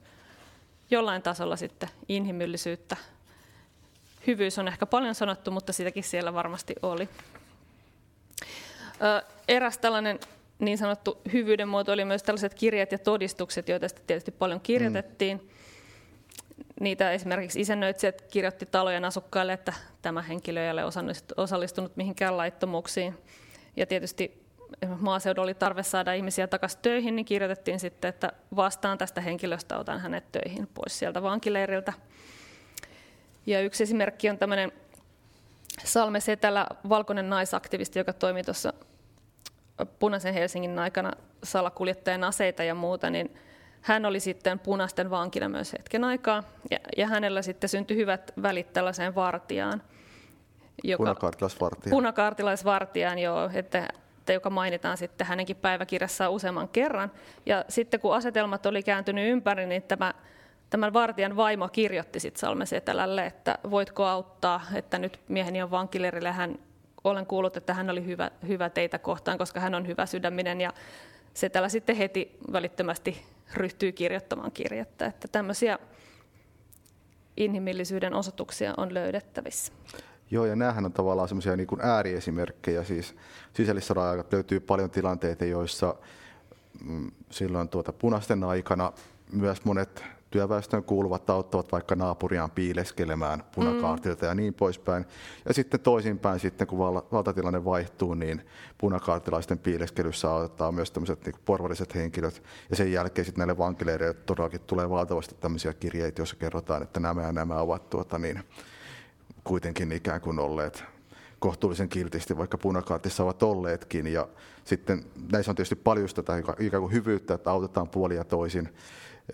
jollain tasolla sitten inhimillisyyttä. Hyvyys on ehkä paljon sanottu, mutta sitäkin siellä varmasti oli. Ö, eräs tällainen niin sanottu hyvyyden muoto oli myös tällaiset kirjat ja todistukset, joita sitten tietysti paljon kirjoitettiin. Mm. Niitä esimerkiksi isännöitsijät kirjoitti talojen asukkaille, että tämä henkilö ei ole osallistunut mihinkään laittomuuksiin. Ja tietysti maaseudulla oli tarve saada ihmisiä takaisin töihin, niin kirjoitettiin sitten, että vastaan tästä henkilöstä otan hänet töihin pois sieltä vankileiriltä. Ja yksi esimerkki on tämmöinen Salme Setälä, valkoinen naisaktivisti, joka toimi tuossa punaisen Helsingin aikana salakuljettajan aseita ja muuta, niin hän oli sitten punaisten vankina myös hetken aikaa, ja, ja hänellä sitten syntyi hyvät välit tällaiseen vartijaan. Joka, punakaartilaisvartijaan. Punakaartilaisvartijaan, joo, että, että, joka mainitaan sitten hänenkin päiväkirjassaan useamman kerran. Ja sitten kun asetelmat oli kääntynyt ympäri, niin tämä, tämän vartijan vaimo kirjoitti sitten Salme Setälälle, että voitko auttaa, että nyt mieheni on vankilerillä. Hän, olen kuullut, että hän oli hyvä, hyvä teitä kohtaan, koska hän on hyvä sydäminen ja Setälä sitten heti välittömästi ryhtyy kirjoittamaan kirjettä. Että tämmöisiä inhimillisyyden osoituksia on löydettävissä. Joo, ja näähän on tavallaan semmoisia niin ääriesimerkkejä. Siis sisällissodan löytyy paljon tilanteita, joissa mm, silloin tuota punaisten aikana myös monet työväestön kuuluvat auttavat vaikka naapuriaan piileskelemään punakaartilta mm. ja niin poispäin. Ja sitten toisinpäin, sitten kun valtatilanne vaihtuu, niin punakaartilaisten piileskelyssä autetaan myös tämmöiset niin porvalliset henkilöt. Ja sen jälkeen sitten näille vankileireille todellakin tulee valtavasti tämmöisiä kirjeitä, joissa kerrotaan, että nämä ja nämä ovat tuota, niin, kuitenkin ikään kuin olleet kohtuullisen kiltisti, vaikka punakaartissa ovat olleetkin. Ja sitten näissä on tietysti paljon tätä ikään kuin hyvyyttä, että autetaan puolia toisin.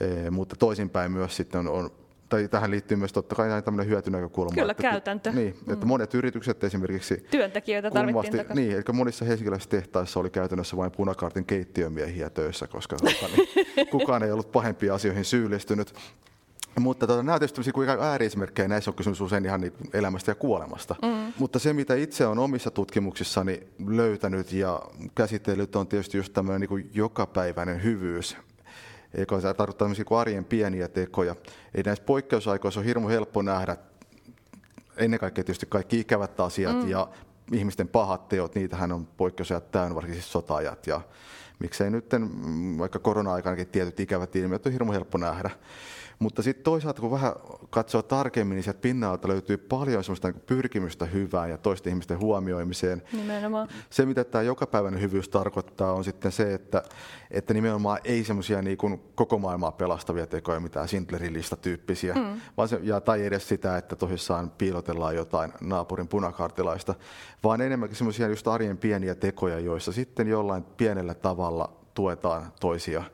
E, mutta toisinpäin myös sitten on, on tai tähän liittyy myös totta kai tämmöinen hyötynäkökulma. Kyllä, että, käytäntö. Niin, mm. että monet yritykset esimerkiksi... Työntekijöitä tarvittiin takaisin. Niin, eli monissa helsinkiläisissä tehtaissa oli käytännössä vain punakaartin keittiömiehiä töissä, koska kukaan, ei, kukaan ei ollut pahempiin asioihin syyllistynyt. Mutta tota, nämä ovat tietysti ääriesimerkkejä, näissä on kysymys usein ihan niin elämästä ja kuolemasta. Mm. Mutta se, mitä itse olen omissa tutkimuksissani löytänyt ja käsitellyt, on tietysti just tämmöinen niin jokapäiväinen hyvyys. Eikä se tarkoittaa tämmöisiä kuin arjen pieniä tekoja. Ei näissä poikkeusaikoissa ole hirmu helppo nähdä ennen kaikkea tietysti kaikki ikävät asiat mm. ja ihmisten pahat teot, niitähän on poikkeusajat täynnä, varsinkin siis sota-ajat. Ja miksei nyt, vaikka korona-aikanakin tietyt ikävät ilmiöt on hirmu helppo nähdä. Mutta sitten toisaalta, kun vähän katsoo tarkemmin, niin sieltä pinnalta löytyy paljon sellaista niin pyrkimystä hyvään ja toisten ihmisten huomioimiseen. Nimenomaan. Se, mitä tämä jokapäiväinen hyvyys tarkoittaa, on sitten se, että, että nimenomaan ei semmoisia niin kuin koko maailmaa pelastavia tekoja, mitään Sindlerin lista-tyyppisiä, mm. vaan se, ja, tai edes sitä, että tosissaan piilotellaan jotain naapurin punakartilaista, vaan enemmänkin semmoisia just arjen pieniä tekoja, joissa sitten jollain pienellä tavalla tuetaan toisia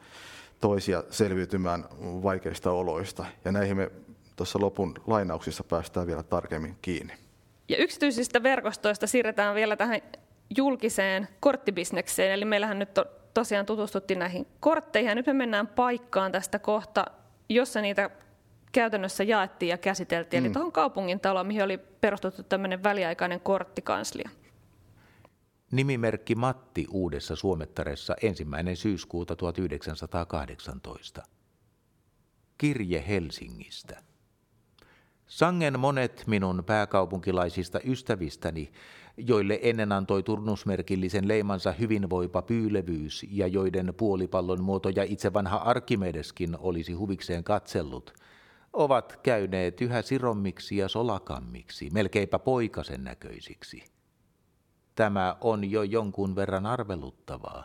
toisia selviytymään vaikeista oloista. Ja näihin me tuossa lopun lainauksissa päästään vielä tarkemmin kiinni. Ja yksityisistä verkostoista siirretään vielä tähän julkiseen korttibisnekseen. Eli meillähän nyt to, tosiaan tutustuttiin näihin kortteihin. Ja nyt me mennään paikkaan tästä kohta, jossa niitä käytännössä jaettiin ja käsiteltiin. Mm. Eli tuohon kaupungin taloon, mihin oli perustettu tämmöinen väliaikainen korttikanslia. Nimimerkki Matti Uudessa Suomettaressa ensimmäinen syyskuuta 1918. Kirje Helsingistä. Sangen monet minun pääkaupunkilaisista ystävistäni, joille ennen antoi tunnusmerkillisen leimansa hyvinvoipa pyylevyys ja joiden puolipallon muotoja itse vanha Arkimedeskin olisi huvikseen katsellut, ovat käyneet yhä sirommiksi ja solakammiksi, melkeinpä poikasen näköisiksi – Tämä on jo jonkun verran arveluttavaa,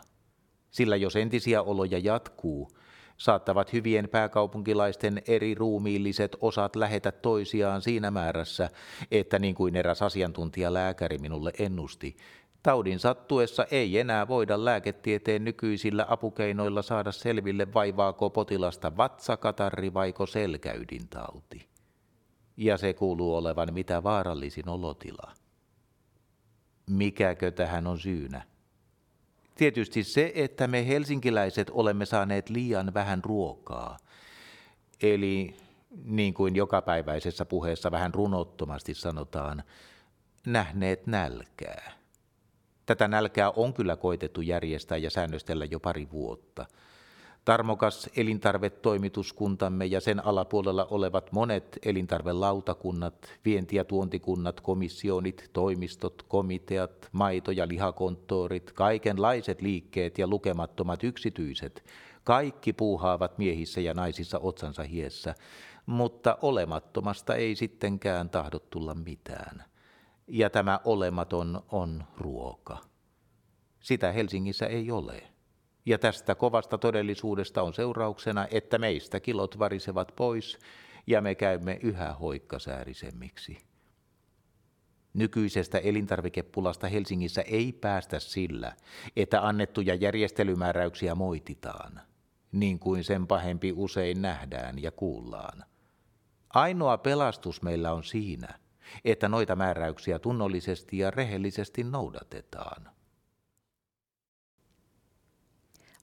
sillä jos entisiä oloja jatkuu, saattavat hyvien pääkaupunkilaisten eri ruumiilliset osat lähetä toisiaan siinä määrässä, että niin kuin eräs asiantuntijalääkäri minulle ennusti, taudin sattuessa ei enää voida lääketieteen nykyisillä apukeinoilla saada selville vaivaako potilasta vatsakatarri vaiko selkäydintauti. Ja se kuuluu olevan mitä vaarallisin olotila mikäkö tähän on syynä? Tietysti se, että me helsinkiläiset olemme saaneet liian vähän ruokaa. Eli niin kuin jokapäiväisessä puheessa vähän runottomasti sanotaan, nähneet nälkää. Tätä nälkää on kyllä koitettu järjestää ja säännöstellä jo pari vuotta – Tarmokas elintarvetoimituskuntamme ja sen alapuolella olevat monet elintarvelautakunnat, vienti- ja tuontikunnat, komissionit, toimistot, komiteat, maito- ja lihakonttorit, kaikenlaiset liikkeet ja lukemattomat yksityiset, kaikki puuhaavat miehissä ja naisissa otsansa hiessä, mutta olemattomasta ei sittenkään tahdo tulla mitään. Ja tämä olematon on ruoka. Sitä Helsingissä ei ole. Ja tästä kovasta todellisuudesta on seurauksena, että meistä kilot varisevat pois ja me käymme yhä hoikkasäärisemmiksi. Nykyisestä elintarvikepulasta Helsingissä ei päästä sillä, että annettuja järjestelymääräyksiä moititaan, niin kuin sen pahempi usein nähdään ja kuullaan. Ainoa pelastus meillä on siinä, että noita määräyksiä tunnollisesti ja rehellisesti noudatetaan.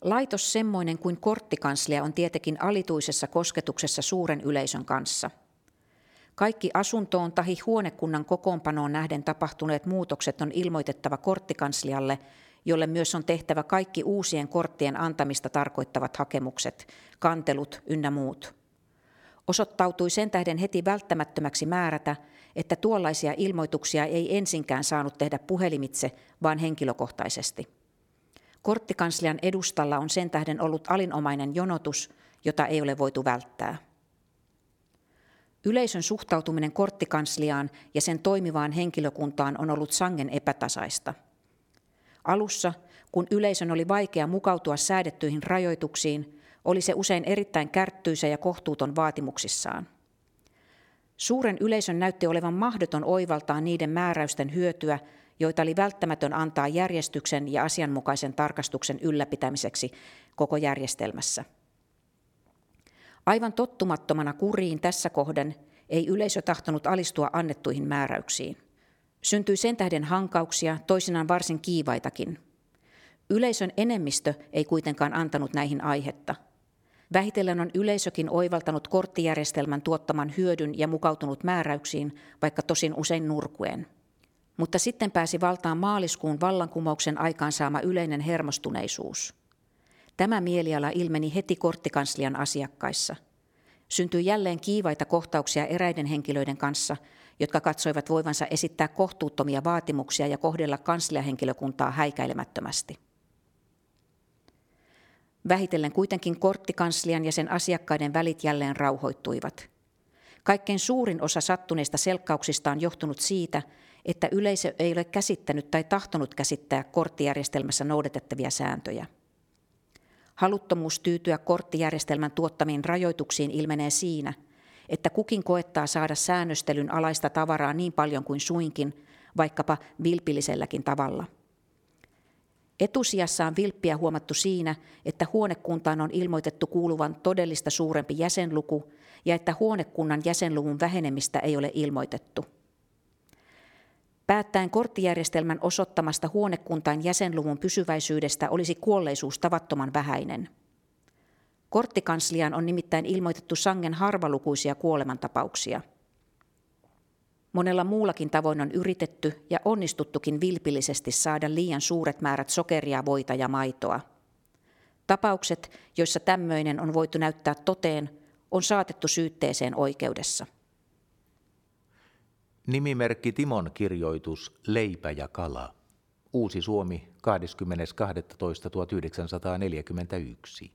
Laitos semmoinen kuin korttikanslia on tietenkin alituisessa kosketuksessa suuren yleisön kanssa – kaikki asuntoon tahi huonekunnan kokoonpanoon nähden tapahtuneet muutokset on ilmoitettava korttikanslialle, jolle myös on tehtävä kaikki uusien korttien antamista tarkoittavat hakemukset, kantelut ynnä muut. Osoittautui sen tähden heti välttämättömäksi määrätä, että tuollaisia ilmoituksia ei ensinkään saanut tehdä puhelimitse, vaan henkilökohtaisesti. Korttikanslian edustalla on sen tähden ollut alinomainen jonotus, jota ei ole voitu välttää. Yleisön suhtautuminen korttikansliaan ja sen toimivaan henkilökuntaan on ollut sangen epätasaista. Alussa, kun yleisön oli vaikea mukautua säädettyihin rajoituksiin, oli se usein erittäin kärttyisä ja kohtuuton vaatimuksissaan. Suuren yleisön näytti olevan mahdoton oivaltaa niiden määräysten hyötyä, joita oli välttämätön antaa järjestyksen ja asianmukaisen tarkastuksen ylläpitämiseksi koko järjestelmässä. Aivan tottumattomana kuriin tässä kohden ei yleisö tahtonut alistua annettuihin määräyksiin. Syntyi sen tähden hankauksia, toisinaan varsin kiivaitakin. Yleisön enemmistö ei kuitenkaan antanut näihin aihetta. Vähitellen on yleisökin oivaltanut korttijärjestelmän tuottaman hyödyn ja mukautunut määräyksiin, vaikka tosin usein nurkuen. Mutta sitten pääsi valtaan maaliskuun vallankumouksen aikaansaama yleinen hermostuneisuus – Tämä mieliala ilmeni heti korttikanslian asiakkaissa. Syntyi jälleen kiivaita kohtauksia eräiden henkilöiden kanssa, jotka katsoivat voivansa esittää kohtuuttomia vaatimuksia ja kohdella kansliahenkilökuntaa häikäilemättömästi. Vähitellen kuitenkin korttikanslian ja sen asiakkaiden välit jälleen rauhoittuivat. Kaikkein suurin osa sattuneista selkkauksista on johtunut siitä, että yleisö ei ole käsittänyt tai tahtonut käsittää korttijärjestelmässä noudatettavia sääntöjä – Haluttomuus tyytyä korttijärjestelmän tuottamiin rajoituksiin ilmenee siinä, että kukin koettaa saada säännöstelyn alaista tavaraa niin paljon kuin suinkin, vaikkapa vilpilliselläkin tavalla. Etusijassa on vilppiä huomattu siinä, että huonekuntaan on ilmoitettu kuuluvan todellista suurempi jäsenluku ja että huonekunnan jäsenluvun vähenemistä ei ole ilmoitettu. Päättäen korttijärjestelmän osoittamasta huonekuntain jäsenluvun pysyväisyydestä olisi kuolleisuus tavattoman vähäinen. Korttikansliaan on nimittäin ilmoitettu sangen harvalukuisia kuolemantapauksia. Monella muullakin tavoin on yritetty ja onnistuttukin vilpillisesti saada liian suuret määrät sokeria, voita ja maitoa. Tapaukset, joissa tämmöinen on voitu näyttää toteen, on saatettu syytteeseen oikeudessa. Nimimerkki Timon kirjoitus Leipä ja kala. Uusi Suomi 20.12.1941.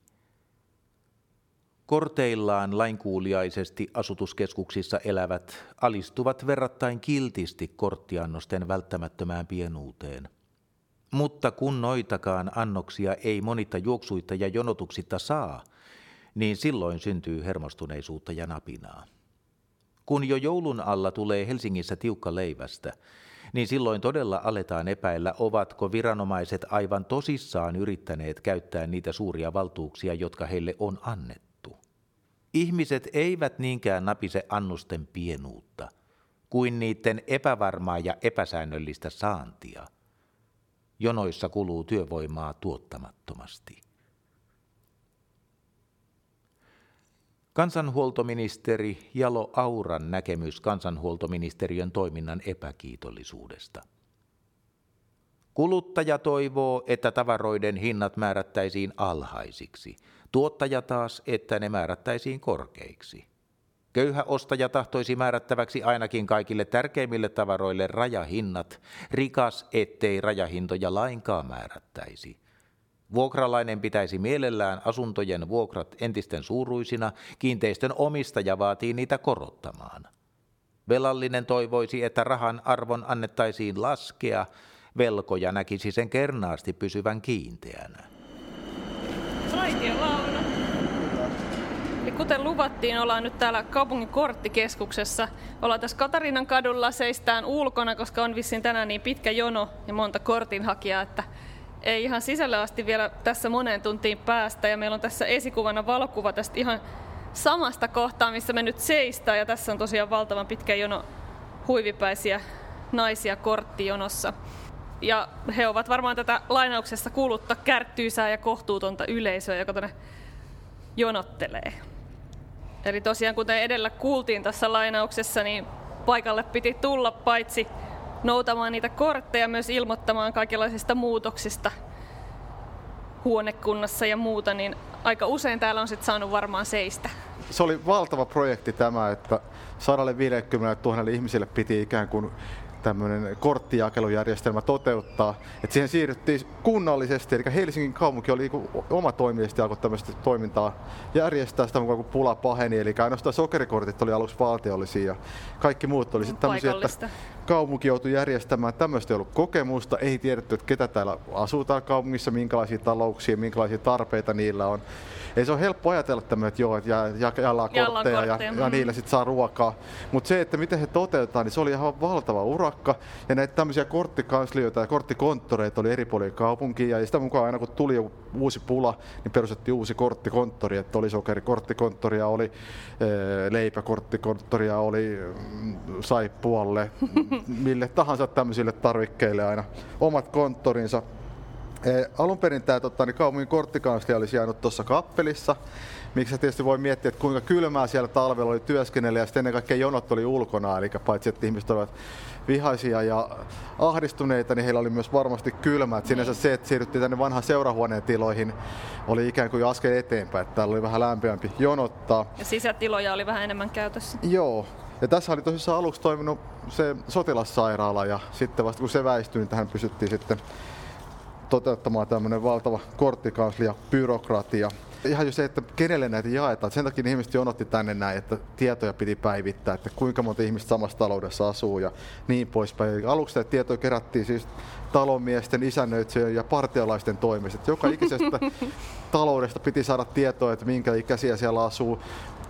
Korteillaan lainkuuliaisesti asutuskeskuksissa elävät alistuvat verrattain kiltisti korttiannosten välttämättömään pienuuteen. Mutta kun noitakaan annoksia ei monitta juoksuitta ja jonotuksitta saa, niin silloin syntyy hermostuneisuutta ja napinaa. Kun jo joulun alla tulee Helsingissä tiukka leivästä, niin silloin todella aletaan epäillä, ovatko viranomaiset aivan tosissaan yrittäneet käyttää niitä suuria valtuuksia, jotka heille on annettu. Ihmiset eivät niinkään napise annusten pienuutta, kuin niiden epävarmaa ja epäsäännöllistä saantia. Jonoissa kuluu työvoimaa tuottamattomasti. Kansanhuoltoministeri Jalo Auran näkemys kansanhuoltoministeriön toiminnan epäkiitollisuudesta. Kuluttaja toivoo, että tavaroiden hinnat määrättäisiin alhaisiksi. Tuottaja taas, että ne määrättäisiin korkeiksi. Köyhä ostaja tahtoisi määrättäväksi ainakin kaikille tärkeimmille tavaroille rajahinnat, rikas ettei rajahintoja lainkaan määrättäisi – Vuokralainen pitäisi mielellään asuntojen vuokrat entisten suuruisina, kiinteistön omistaja vaatii niitä korottamaan. Velallinen toivoisi, että rahan arvon annettaisiin laskea, Velkoja näkisi sen kernaasti pysyvän kiinteänä. Raitiolauna. Eli kuten luvattiin, ollaan nyt täällä kaupungin korttikeskuksessa. Ollaan tässä Katarinan kadulla, seistään ulkona, koska on vissiin tänään niin pitkä jono ja monta kortinhakijaa, että ei ihan sisällä asti vielä tässä moneen tuntiin päästä. Ja meillä on tässä esikuvana valokuva tästä ihan samasta kohtaa, missä me nyt seistään. Ja tässä on tosiaan valtavan pitkä jono huivipäisiä naisia korttijonossa. Ja he ovat varmaan tätä lainauksessa kuulutta kärttyisää ja kohtuutonta yleisöä, joka tuonne jonottelee. Eli tosiaan kuten edellä kuultiin tässä lainauksessa, niin paikalle piti tulla paitsi noutamaan niitä kortteja, myös ilmoittamaan kaikenlaisista muutoksista huonekunnassa ja muuta, niin aika usein täällä on sitten saanut varmaan seistä. Se oli valtava projekti tämä, että 150 000 ihmisille piti ikään kuin tämmöinen korttijakelujärjestelmä toteuttaa. Et siihen siirryttiin kunnallisesti, eli Helsingin kaupunki oli niinku oma toimijasti alkoi tämmöistä toimintaa järjestää sitä mukaan, kun pula paheni. Eli ainoastaan sokerikortit oli aluksi valtiollisia ja kaikki muut oli sitten tämmöisiä, että kaupunki joutui järjestämään. Tämmöistä ei ollut kokemusta, ei tiedetty, että ketä täällä asuu täällä kaupungissa, minkälaisia talouksia, minkälaisia tarpeita niillä on. Ei se ole helppo ajatella tämmöinen, että joo, että jaellaan kortteja ja, ja, ja niillä sitten saa ruokaa. Mutta se, että miten he toteutetaan, niin se oli ihan valtava urakka. Ja näitä tämmöisiä korttikanslioita ja korttikonttoreita oli eri puolilla kaupunkia. Ja sitä mukaan aina kun tuli joku uusi pula, niin perustettiin uusi korttikonttori. Että oli sokerikorttikonttoria, oli e, leipäkorttikonttoria, oli mm, saippualle, mille tahansa tämmöisille tarvikkeille aina omat konttorinsa. Alun perin tämä tota, niin kaupungin korttikanslia olisi jäänyt tuossa kappelissa, miksi tietysti voi miettiä, että kuinka kylmää siellä talvella oli työskennellä ja sitten ennen kaikkea jonot oli ulkona, eli paitsi että ihmiset olivat vihaisia ja ahdistuneita, niin heillä oli myös varmasti kylmää. Että sinänsä se, että siirryttiin tänne vanhan seurahuoneen tiloihin, oli ikään kuin askel eteenpäin, että täällä oli vähän lämpimämpi jonottaa. Ja sisätiloja oli vähän enemmän käytössä. Joo, ja tässä oli tosissaan aluksi toiminut se sotilassairaala ja sitten vasta kun se väistyi, niin tähän pysyttiin sitten toteuttamaan tämmöinen valtava korttikanslia, byrokratia. Ihan jo se, että kenelle näitä jaetaan. Sen takia ihmiset jonotti tänne näin, että tietoja piti päivittää, että kuinka monta ihmistä samassa taloudessa asuu ja niin poispäin. Aluksi näitä tietoja kerättiin siis talonmiesten, isännöitsijöiden ja partiolaisten toimesta. Joka ikisestä taloudesta piti saada tietoa, että minkä ikäisiä siellä asuu,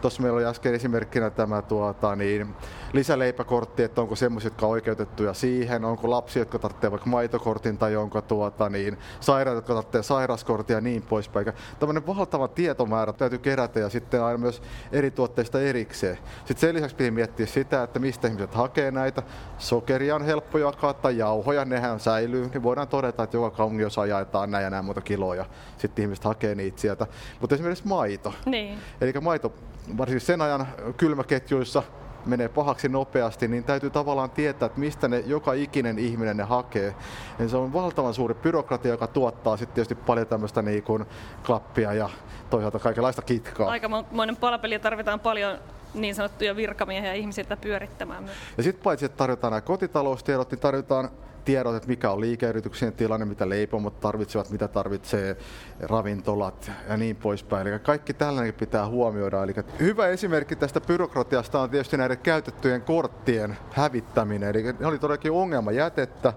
Tuossa meillä oli äsken esimerkkinä tämä tuota, niin, lisäleipäkortti, että onko semmoisia, jotka on oikeutettuja siihen, onko lapsia, jotka tarvitsevat vaikka maitokortin tai onko tuota, niin, sairaat, jotka tarvitsevat sairaskortin ja niin poispäin. Tällainen valtava tietomäärä täytyy kerätä ja sitten aina myös eri tuotteista erikseen. Sitten sen lisäksi piti miettiä sitä, että mistä ihmiset hakee näitä. Sokeria on helppo jakaa tai jauhoja, nehän säilyy, niin voidaan todeta, että joka kaupungin osa jaetaan näin ja näin muuta kiloja. Sitten ihmiset hakee niitä sieltä. Mutta esimerkiksi maito. Niin. Eli maito varsinkin sen ajan kylmäketjuissa menee pahaksi nopeasti, niin täytyy tavallaan tietää, että mistä ne joka ikinen ihminen ne hakee. Ja se on valtavan suuri byrokratia, joka tuottaa sitten tietysti paljon tämmöistä niin kuin klappia ja toisaalta kaikenlaista kitkaa. Aikamoinen palapeli tarvitaan paljon niin sanottuja virkamiehiä ihmisiltä pyörittämään. Myös. Ja sitten paitsi, että tarjotaan nämä kotitaloustiedot, niin tarjotaan tiedot, että mikä on liikeyrityksien tilanne, mitä leipomot tarvitsevat, mitä tarvitsee ravintolat ja niin poispäin. Eli kaikki tällainen pitää huomioida. Eli hyvä esimerkki tästä byrokratiasta on tietysti näiden käytettyjen korttien hävittäminen. Eli ne oli todellakin ongelma jätettä.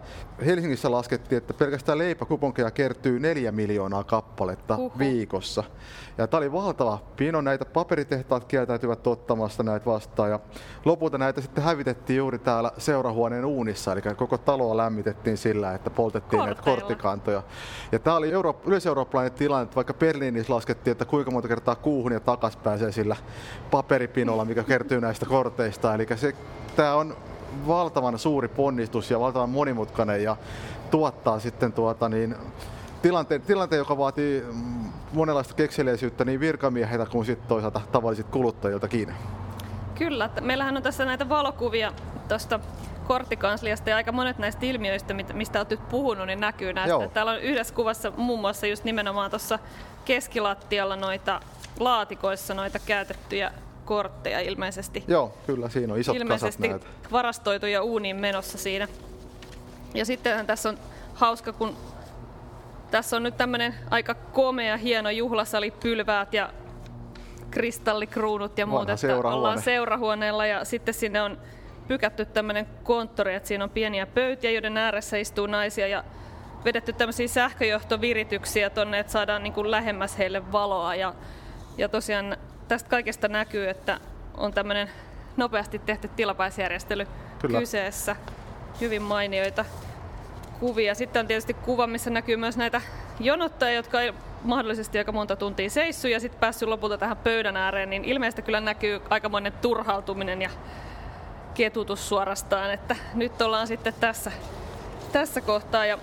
Helsingissä laskettiin, että pelkästään leipäkuponkeja kertyy neljä miljoonaa kappaletta Uhu. viikossa. Ja tämä oli valtava pino. Näitä paperitehtaat kieltäytyvät ottamasta näitä vastaan. Ja lopulta näitä sitten hävitettiin juuri täällä seurahuoneen uunissa. Eli koko taloa lämmitettiin sillä, että poltettiin Korteilla. näitä korttikantoja. Ja tämä oli euro- yleiseurooppalainen tilanne, että vaikka Berliinissä laskettiin, että kuinka monta kertaa kuuhun ja takas pääsee sillä paperipinolla, mikä kertyy näistä korteista. Eli se, tämä on valtavan suuri ponnistus ja valtavan monimutkainen ja tuottaa sitten tuota niin, tilanteen, tilanteen, joka vaatii monenlaista kekseliäisyyttä niin virkamieheltä kuin sitten toisaalta tavallisilta kuluttajiltakin. Kyllä, meillähän on tässä näitä valokuvia tuosta korttikansliasta ja aika monet näistä ilmiöistä, mistä olet nyt puhunut, niin näkyy näistä. Joo. Täällä on yhdessä kuvassa muun muassa just nimenomaan tuossa keskilattialla noita laatikoissa noita käytettyjä kortteja ilmeisesti. Joo, kyllä siinä on isot ilmeisesti kasat näitä. varastoituja uuniin menossa siinä. Ja sitten tässä on hauska, kun tässä on nyt tämmöinen aika komea, hieno juhlasali, pylväät ja kristallikruunut ja muut, että ollaan seurahuoneella ja sitten sinne on pykätty tämmöinen konttori, että siinä on pieniä pöytiä, joiden ääressä istuu naisia ja vedetty tämmöisiä sähköjohtovirityksiä tonne, että saadaan niin kuin lähemmäs heille valoa. Ja, ja tosiaan tästä kaikesta näkyy, että on tämmöinen nopeasti tehty tilapäisjärjestely Kyllä. kyseessä. Hyvin mainioita kuvia. Sitten on tietysti kuva, missä näkyy myös näitä jonottajia, jotka ei mahdollisesti aika monta tuntia seissu ja sitten päässyt lopulta tähän pöydän ääreen, niin ilmeisesti kyllä näkyy aikamoinen turhautuminen ja ketutus suorastaan, että nyt ollaan sitten tässä, tässä kohtaa ja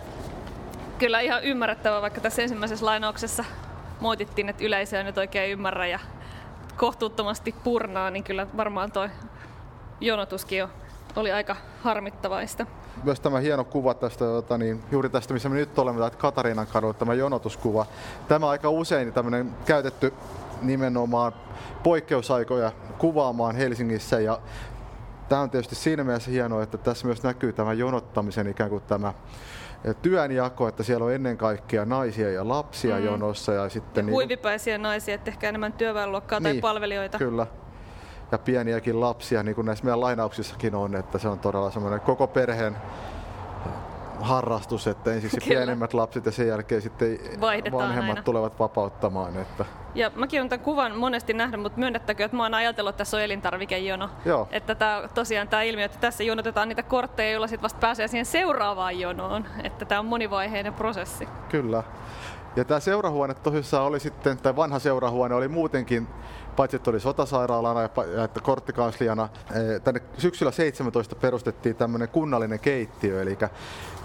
kyllä ihan ymmärrettävä, vaikka tässä ensimmäisessä lainauksessa moitittiin, että yleisö ei nyt oikein ymmärrä ja kohtuuttomasti purnaa, niin kyllä varmaan toi jonotuskin oli aika harmittavaista. Myös tämä hieno kuva tästä, tota, niin, juuri tästä, missä me nyt olemme, Katariinan kadulla, tämä jonotuskuva. Tämä aika usein tämmöinen käytetty nimenomaan poikkeusaikoja kuvaamaan Helsingissä ja tämä on tietysti siinä mielessä hienoa, että tässä myös näkyy tämä jonottamisen ikään kuin tämä työnjako, että siellä on ennen kaikkea naisia ja lapsia mm. jonossa. Ja, sitten ja niin, huivipäisiä naisia, että ehkä enemmän työväenluokkaa niin, tai palvelijoita. Kyllä. Ja pieniäkin lapsia, niin kuin näissä meidän lainauksissakin on, että se on todella semmoinen koko perheen harrastus, että ensiksi Kyllä. pienemmät lapset ja sen jälkeen sitten Vaihdetaan vanhemmat aina. tulevat vapauttamaan. Että. Ja mäkin olen tämän kuvan monesti nähnyt, mutta myönnettäkö, että mä oon ajatellut, että tässä on elintarvikejono. Joo. Että tämä, tosiaan tämä ilmiö, että tässä jonotetaan niitä kortteja, joilla sitten vasta pääsee siihen seuraavaan jonoon. Että tämä on monivaiheinen prosessi. Kyllä. Ja tämä seurahuone tosissaan oli sitten, tai vanha seurahuone oli muutenkin paitsi että oli sotasairaalana ja että korttikansliana. Eh, tänne syksyllä 17 perustettiin tämmöinen kunnallinen keittiö, eli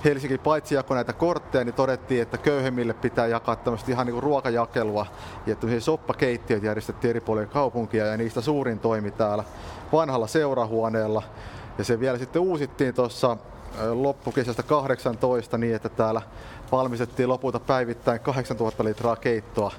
Helsinki paitsi jakoi näitä kortteja, niin todettiin, että köyhemmille pitää jakaa tämmöistä ihan niin ruokajakelua. Ja tämmöisiä soppakeittiöitä järjestettiin eri puolilla kaupunkia ja niistä suurin toimi täällä vanhalla seurahuoneella. Ja se vielä sitten uusittiin tuossa loppukesästä 18 niin, että täällä valmistettiin lopulta päivittäin 8000 litraa keittoa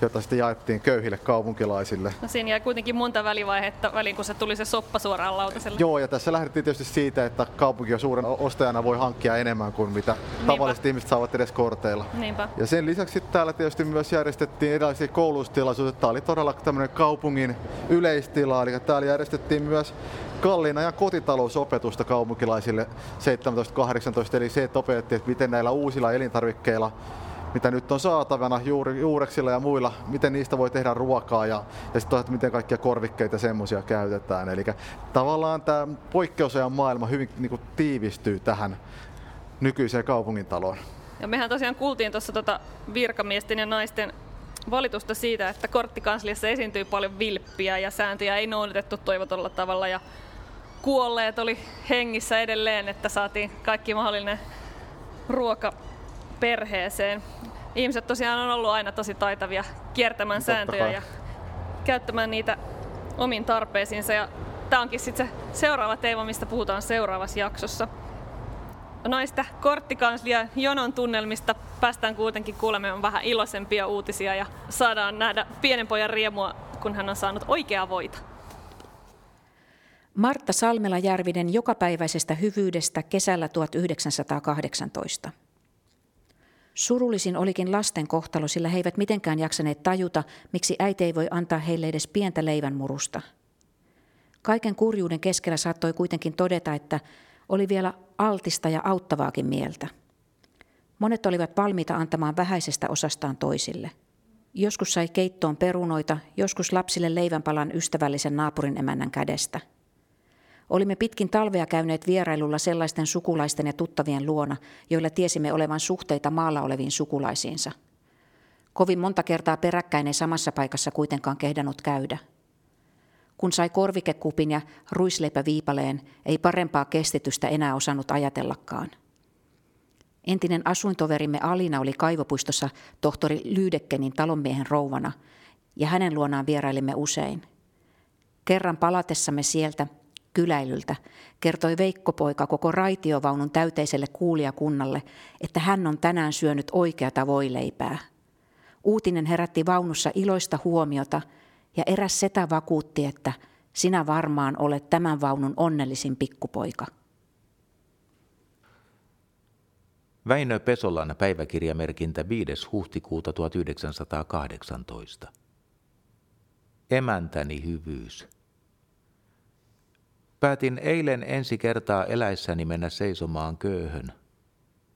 jota sitten jaettiin köyhille kaupunkilaisille. No siinä jäi kuitenkin monta välivaihetta väliin, kun se tuli se soppa suoraan lautaselle. Joo, ja tässä lähdettiin tietysti siitä, että kaupunki on suuren ostajana voi hankkia enemmän kuin mitä Niinpä. tavalliset ihmiset saavat edes korteilla. Niinpä. Ja sen lisäksi täällä tietysti myös järjestettiin erilaisia koulutustilaisuuksia. Tämä oli todella tämmöinen kaupungin yleistila, eli täällä järjestettiin myös kalliin ajan kotitalousopetusta kaupunkilaisille 17-18, eli se, että opetettiin, että miten näillä uusilla elintarvikkeilla mitä nyt on saatavana juuri, juureksilla ja muilla, miten niistä voi tehdä ruokaa ja, ja sitten että miten kaikkia korvikkeita semmoisia käytetään. Eli tavallaan tämä poikkeusajan maailma hyvin niin kuin, tiivistyy tähän nykyiseen kaupungintaloon. Ja mehän tosiaan kuultiin tuossa tota virkamiesten ja naisten valitusta siitä, että korttikansliassa esiintyy paljon vilppiä ja sääntöjä ei noudatettu toivotolla tavalla ja kuolleet oli hengissä edelleen, että saatiin kaikki mahdollinen ruoka perheeseen. Ihmiset tosiaan on ollut aina tosi taitavia kiertämään Totta sääntöjä kai. ja käyttämään niitä omiin tarpeisiinsa. Ja tämä onkin sitten se seuraava teema, mistä puhutaan seuraavassa jaksossa. Noista korttikanslia jonon tunnelmista päästään kuitenkin kuulemaan vähän iloisempia uutisia ja saadaan nähdä pienen pojan riemua, kun hän on saanut oikeaa voita. Martta Salmela-Järvinen jokapäiväisestä hyvyydestä kesällä 1918. Surullisin olikin lasten kohtalo, sillä he eivät mitenkään jaksaneet tajuta, miksi äiti ei voi antaa heille edes pientä leivänmurusta. Kaiken kurjuuden keskellä saattoi kuitenkin todeta, että oli vielä altista ja auttavaakin mieltä. Monet olivat valmiita antamaan vähäisestä osastaan toisille. Joskus sai keittoon perunoita, joskus lapsille leivänpalan ystävällisen naapurin emännän kädestä – Olimme pitkin talvea käyneet vierailulla sellaisten sukulaisten ja tuttavien luona, joilla tiesimme olevan suhteita maalla oleviin sukulaisiinsa. Kovin monta kertaa peräkkäin ei samassa paikassa kuitenkaan kehdannut käydä. Kun sai korvikekupin ja ruisleipäviipaleen, ei parempaa kestitystä enää osannut ajatellakaan. Entinen asuintoverimme Alina oli kaivopuistossa tohtori Lyydekkenin talonmiehen rouvana, ja hänen luonaan vierailimme usein. Kerran palatessamme sieltä kyläilyltä, kertoi Veikko-poika koko raitiovaunun täyteiselle kuulijakunnalle, että hän on tänään syönyt oikeata voileipää. Uutinen herätti vaunussa iloista huomiota ja eräs setä vakuutti, että sinä varmaan olet tämän vaunun onnellisin pikkupoika. Väinö Pesolan päiväkirjamerkintä 5. huhtikuuta 1918. Emäntäni hyvyys. Päätin eilen ensi kertaa eläissäni mennä seisomaan köyhön,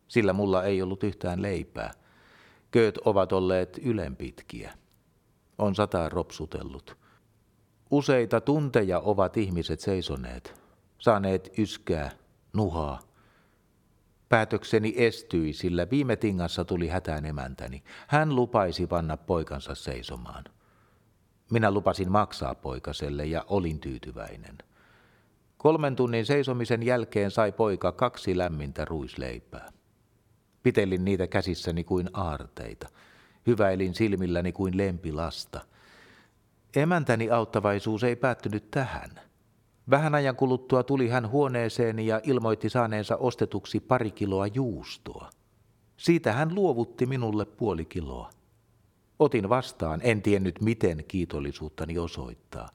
sillä mulla ei ollut yhtään leipää. Kööt ovat olleet ylenpitkiä. On sataa ropsutellut. Useita tunteja ovat ihmiset seisoneet, saaneet yskää, nuhaa. Päätökseni estyi, sillä viime tingassa tuli hätään emäntäni. Hän lupaisi panna poikansa seisomaan. Minä lupasin maksaa poikaselle ja olin tyytyväinen. Kolmen tunnin seisomisen jälkeen sai poika kaksi lämmintä ruisleipää. Pitelin niitä käsissäni kuin aarteita. Hyväilin silmilläni kuin lempilasta. Emäntäni auttavaisuus ei päättynyt tähän. Vähän ajan kuluttua tuli hän huoneeseeni ja ilmoitti saaneensa ostetuksi pari kiloa juustoa. Siitä hän luovutti minulle puoli kiloa. Otin vastaan, en tiennyt miten kiitollisuuttani osoittaa.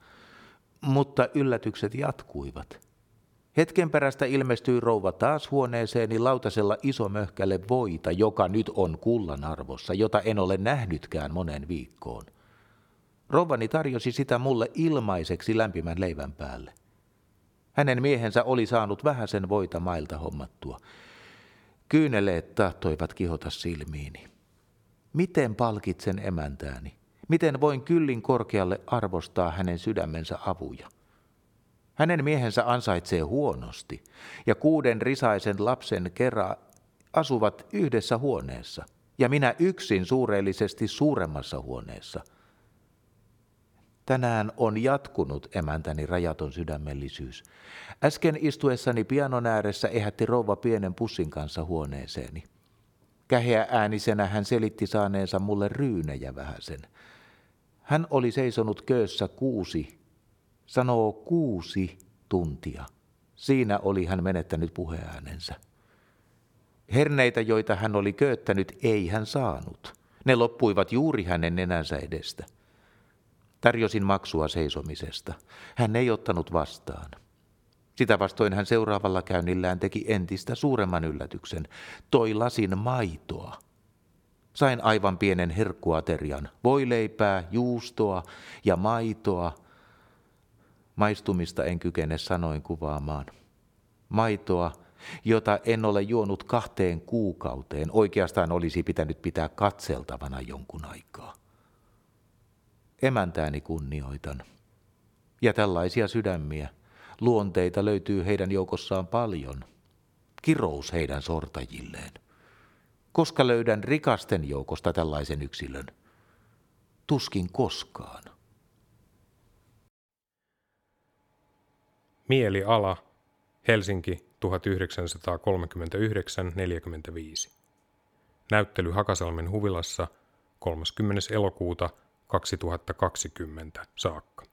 Mutta yllätykset jatkuivat. Hetken perästä ilmestyi rouva taas huoneeseeni lautasella iso möhkäle voita, joka nyt on kullan arvossa, jota en ole nähnytkään monen viikkoon. Rouvani tarjosi sitä mulle ilmaiseksi lämpimän leivän päälle. Hänen miehensä oli saanut vähäsen voita mailta hommattua. Kyyneleet tahtoivat kihota silmiini. Miten palkitsen emäntääni? Miten voin kyllin korkealle arvostaa hänen sydämensä avuja? Hänen miehensä ansaitsee huonosti, ja kuuden risaisen lapsen kerran asuvat yhdessä huoneessa, ja minä yksin suureellisesti suuremmassa huoneessa. Tänään on jatkunut emäntäni rajaton sydämellisyys. Äsken istuessani pianon ääressä ehätti rouva pienen pussin kanssa huoneeseeni. Käheä äänisenä hän selitti saaneensa mulle ryynejä vähäsen. Hän oli seisonut köössä kuusi sanoo kuusi tuntia. Siinä oli hän menettänyt puheäänensä. Herneitä, joita hän oli köyttänyt, ei hän saanut. Ne loppuivat juuri hänen nenänsä edestä. Tarjosin maksua seisomisesta. Hän ei ottanut vastaan. Sitä vastoin hän seuraavalla käynnillään teki entistä suuremman yllätyksen. Toi lasin maitoa. Sain aivan pienen herkkuaterian, voileipää, juustoa ja maitoa – Maistumista en kykene sanoin kuvaamaan. Maitoa, jota en ole juonut kahteen kuukauteen, oikeastaan olisi pitänyt pitää katseltavana jonkun aikaa. Emäntääni kunnioitan. Ja tällaisia sydämiä, luonteita löytyy heidän joukossaan paljon. Kirous heidän sortajilleen. Koska löydän rikasten joukosta tällaisen yksilön? Tuskin koskaan. Mieliala, Helsinki 1939-45. Näyttely Hakasalmen huvilassa 30. elokuuta 2020 saakka.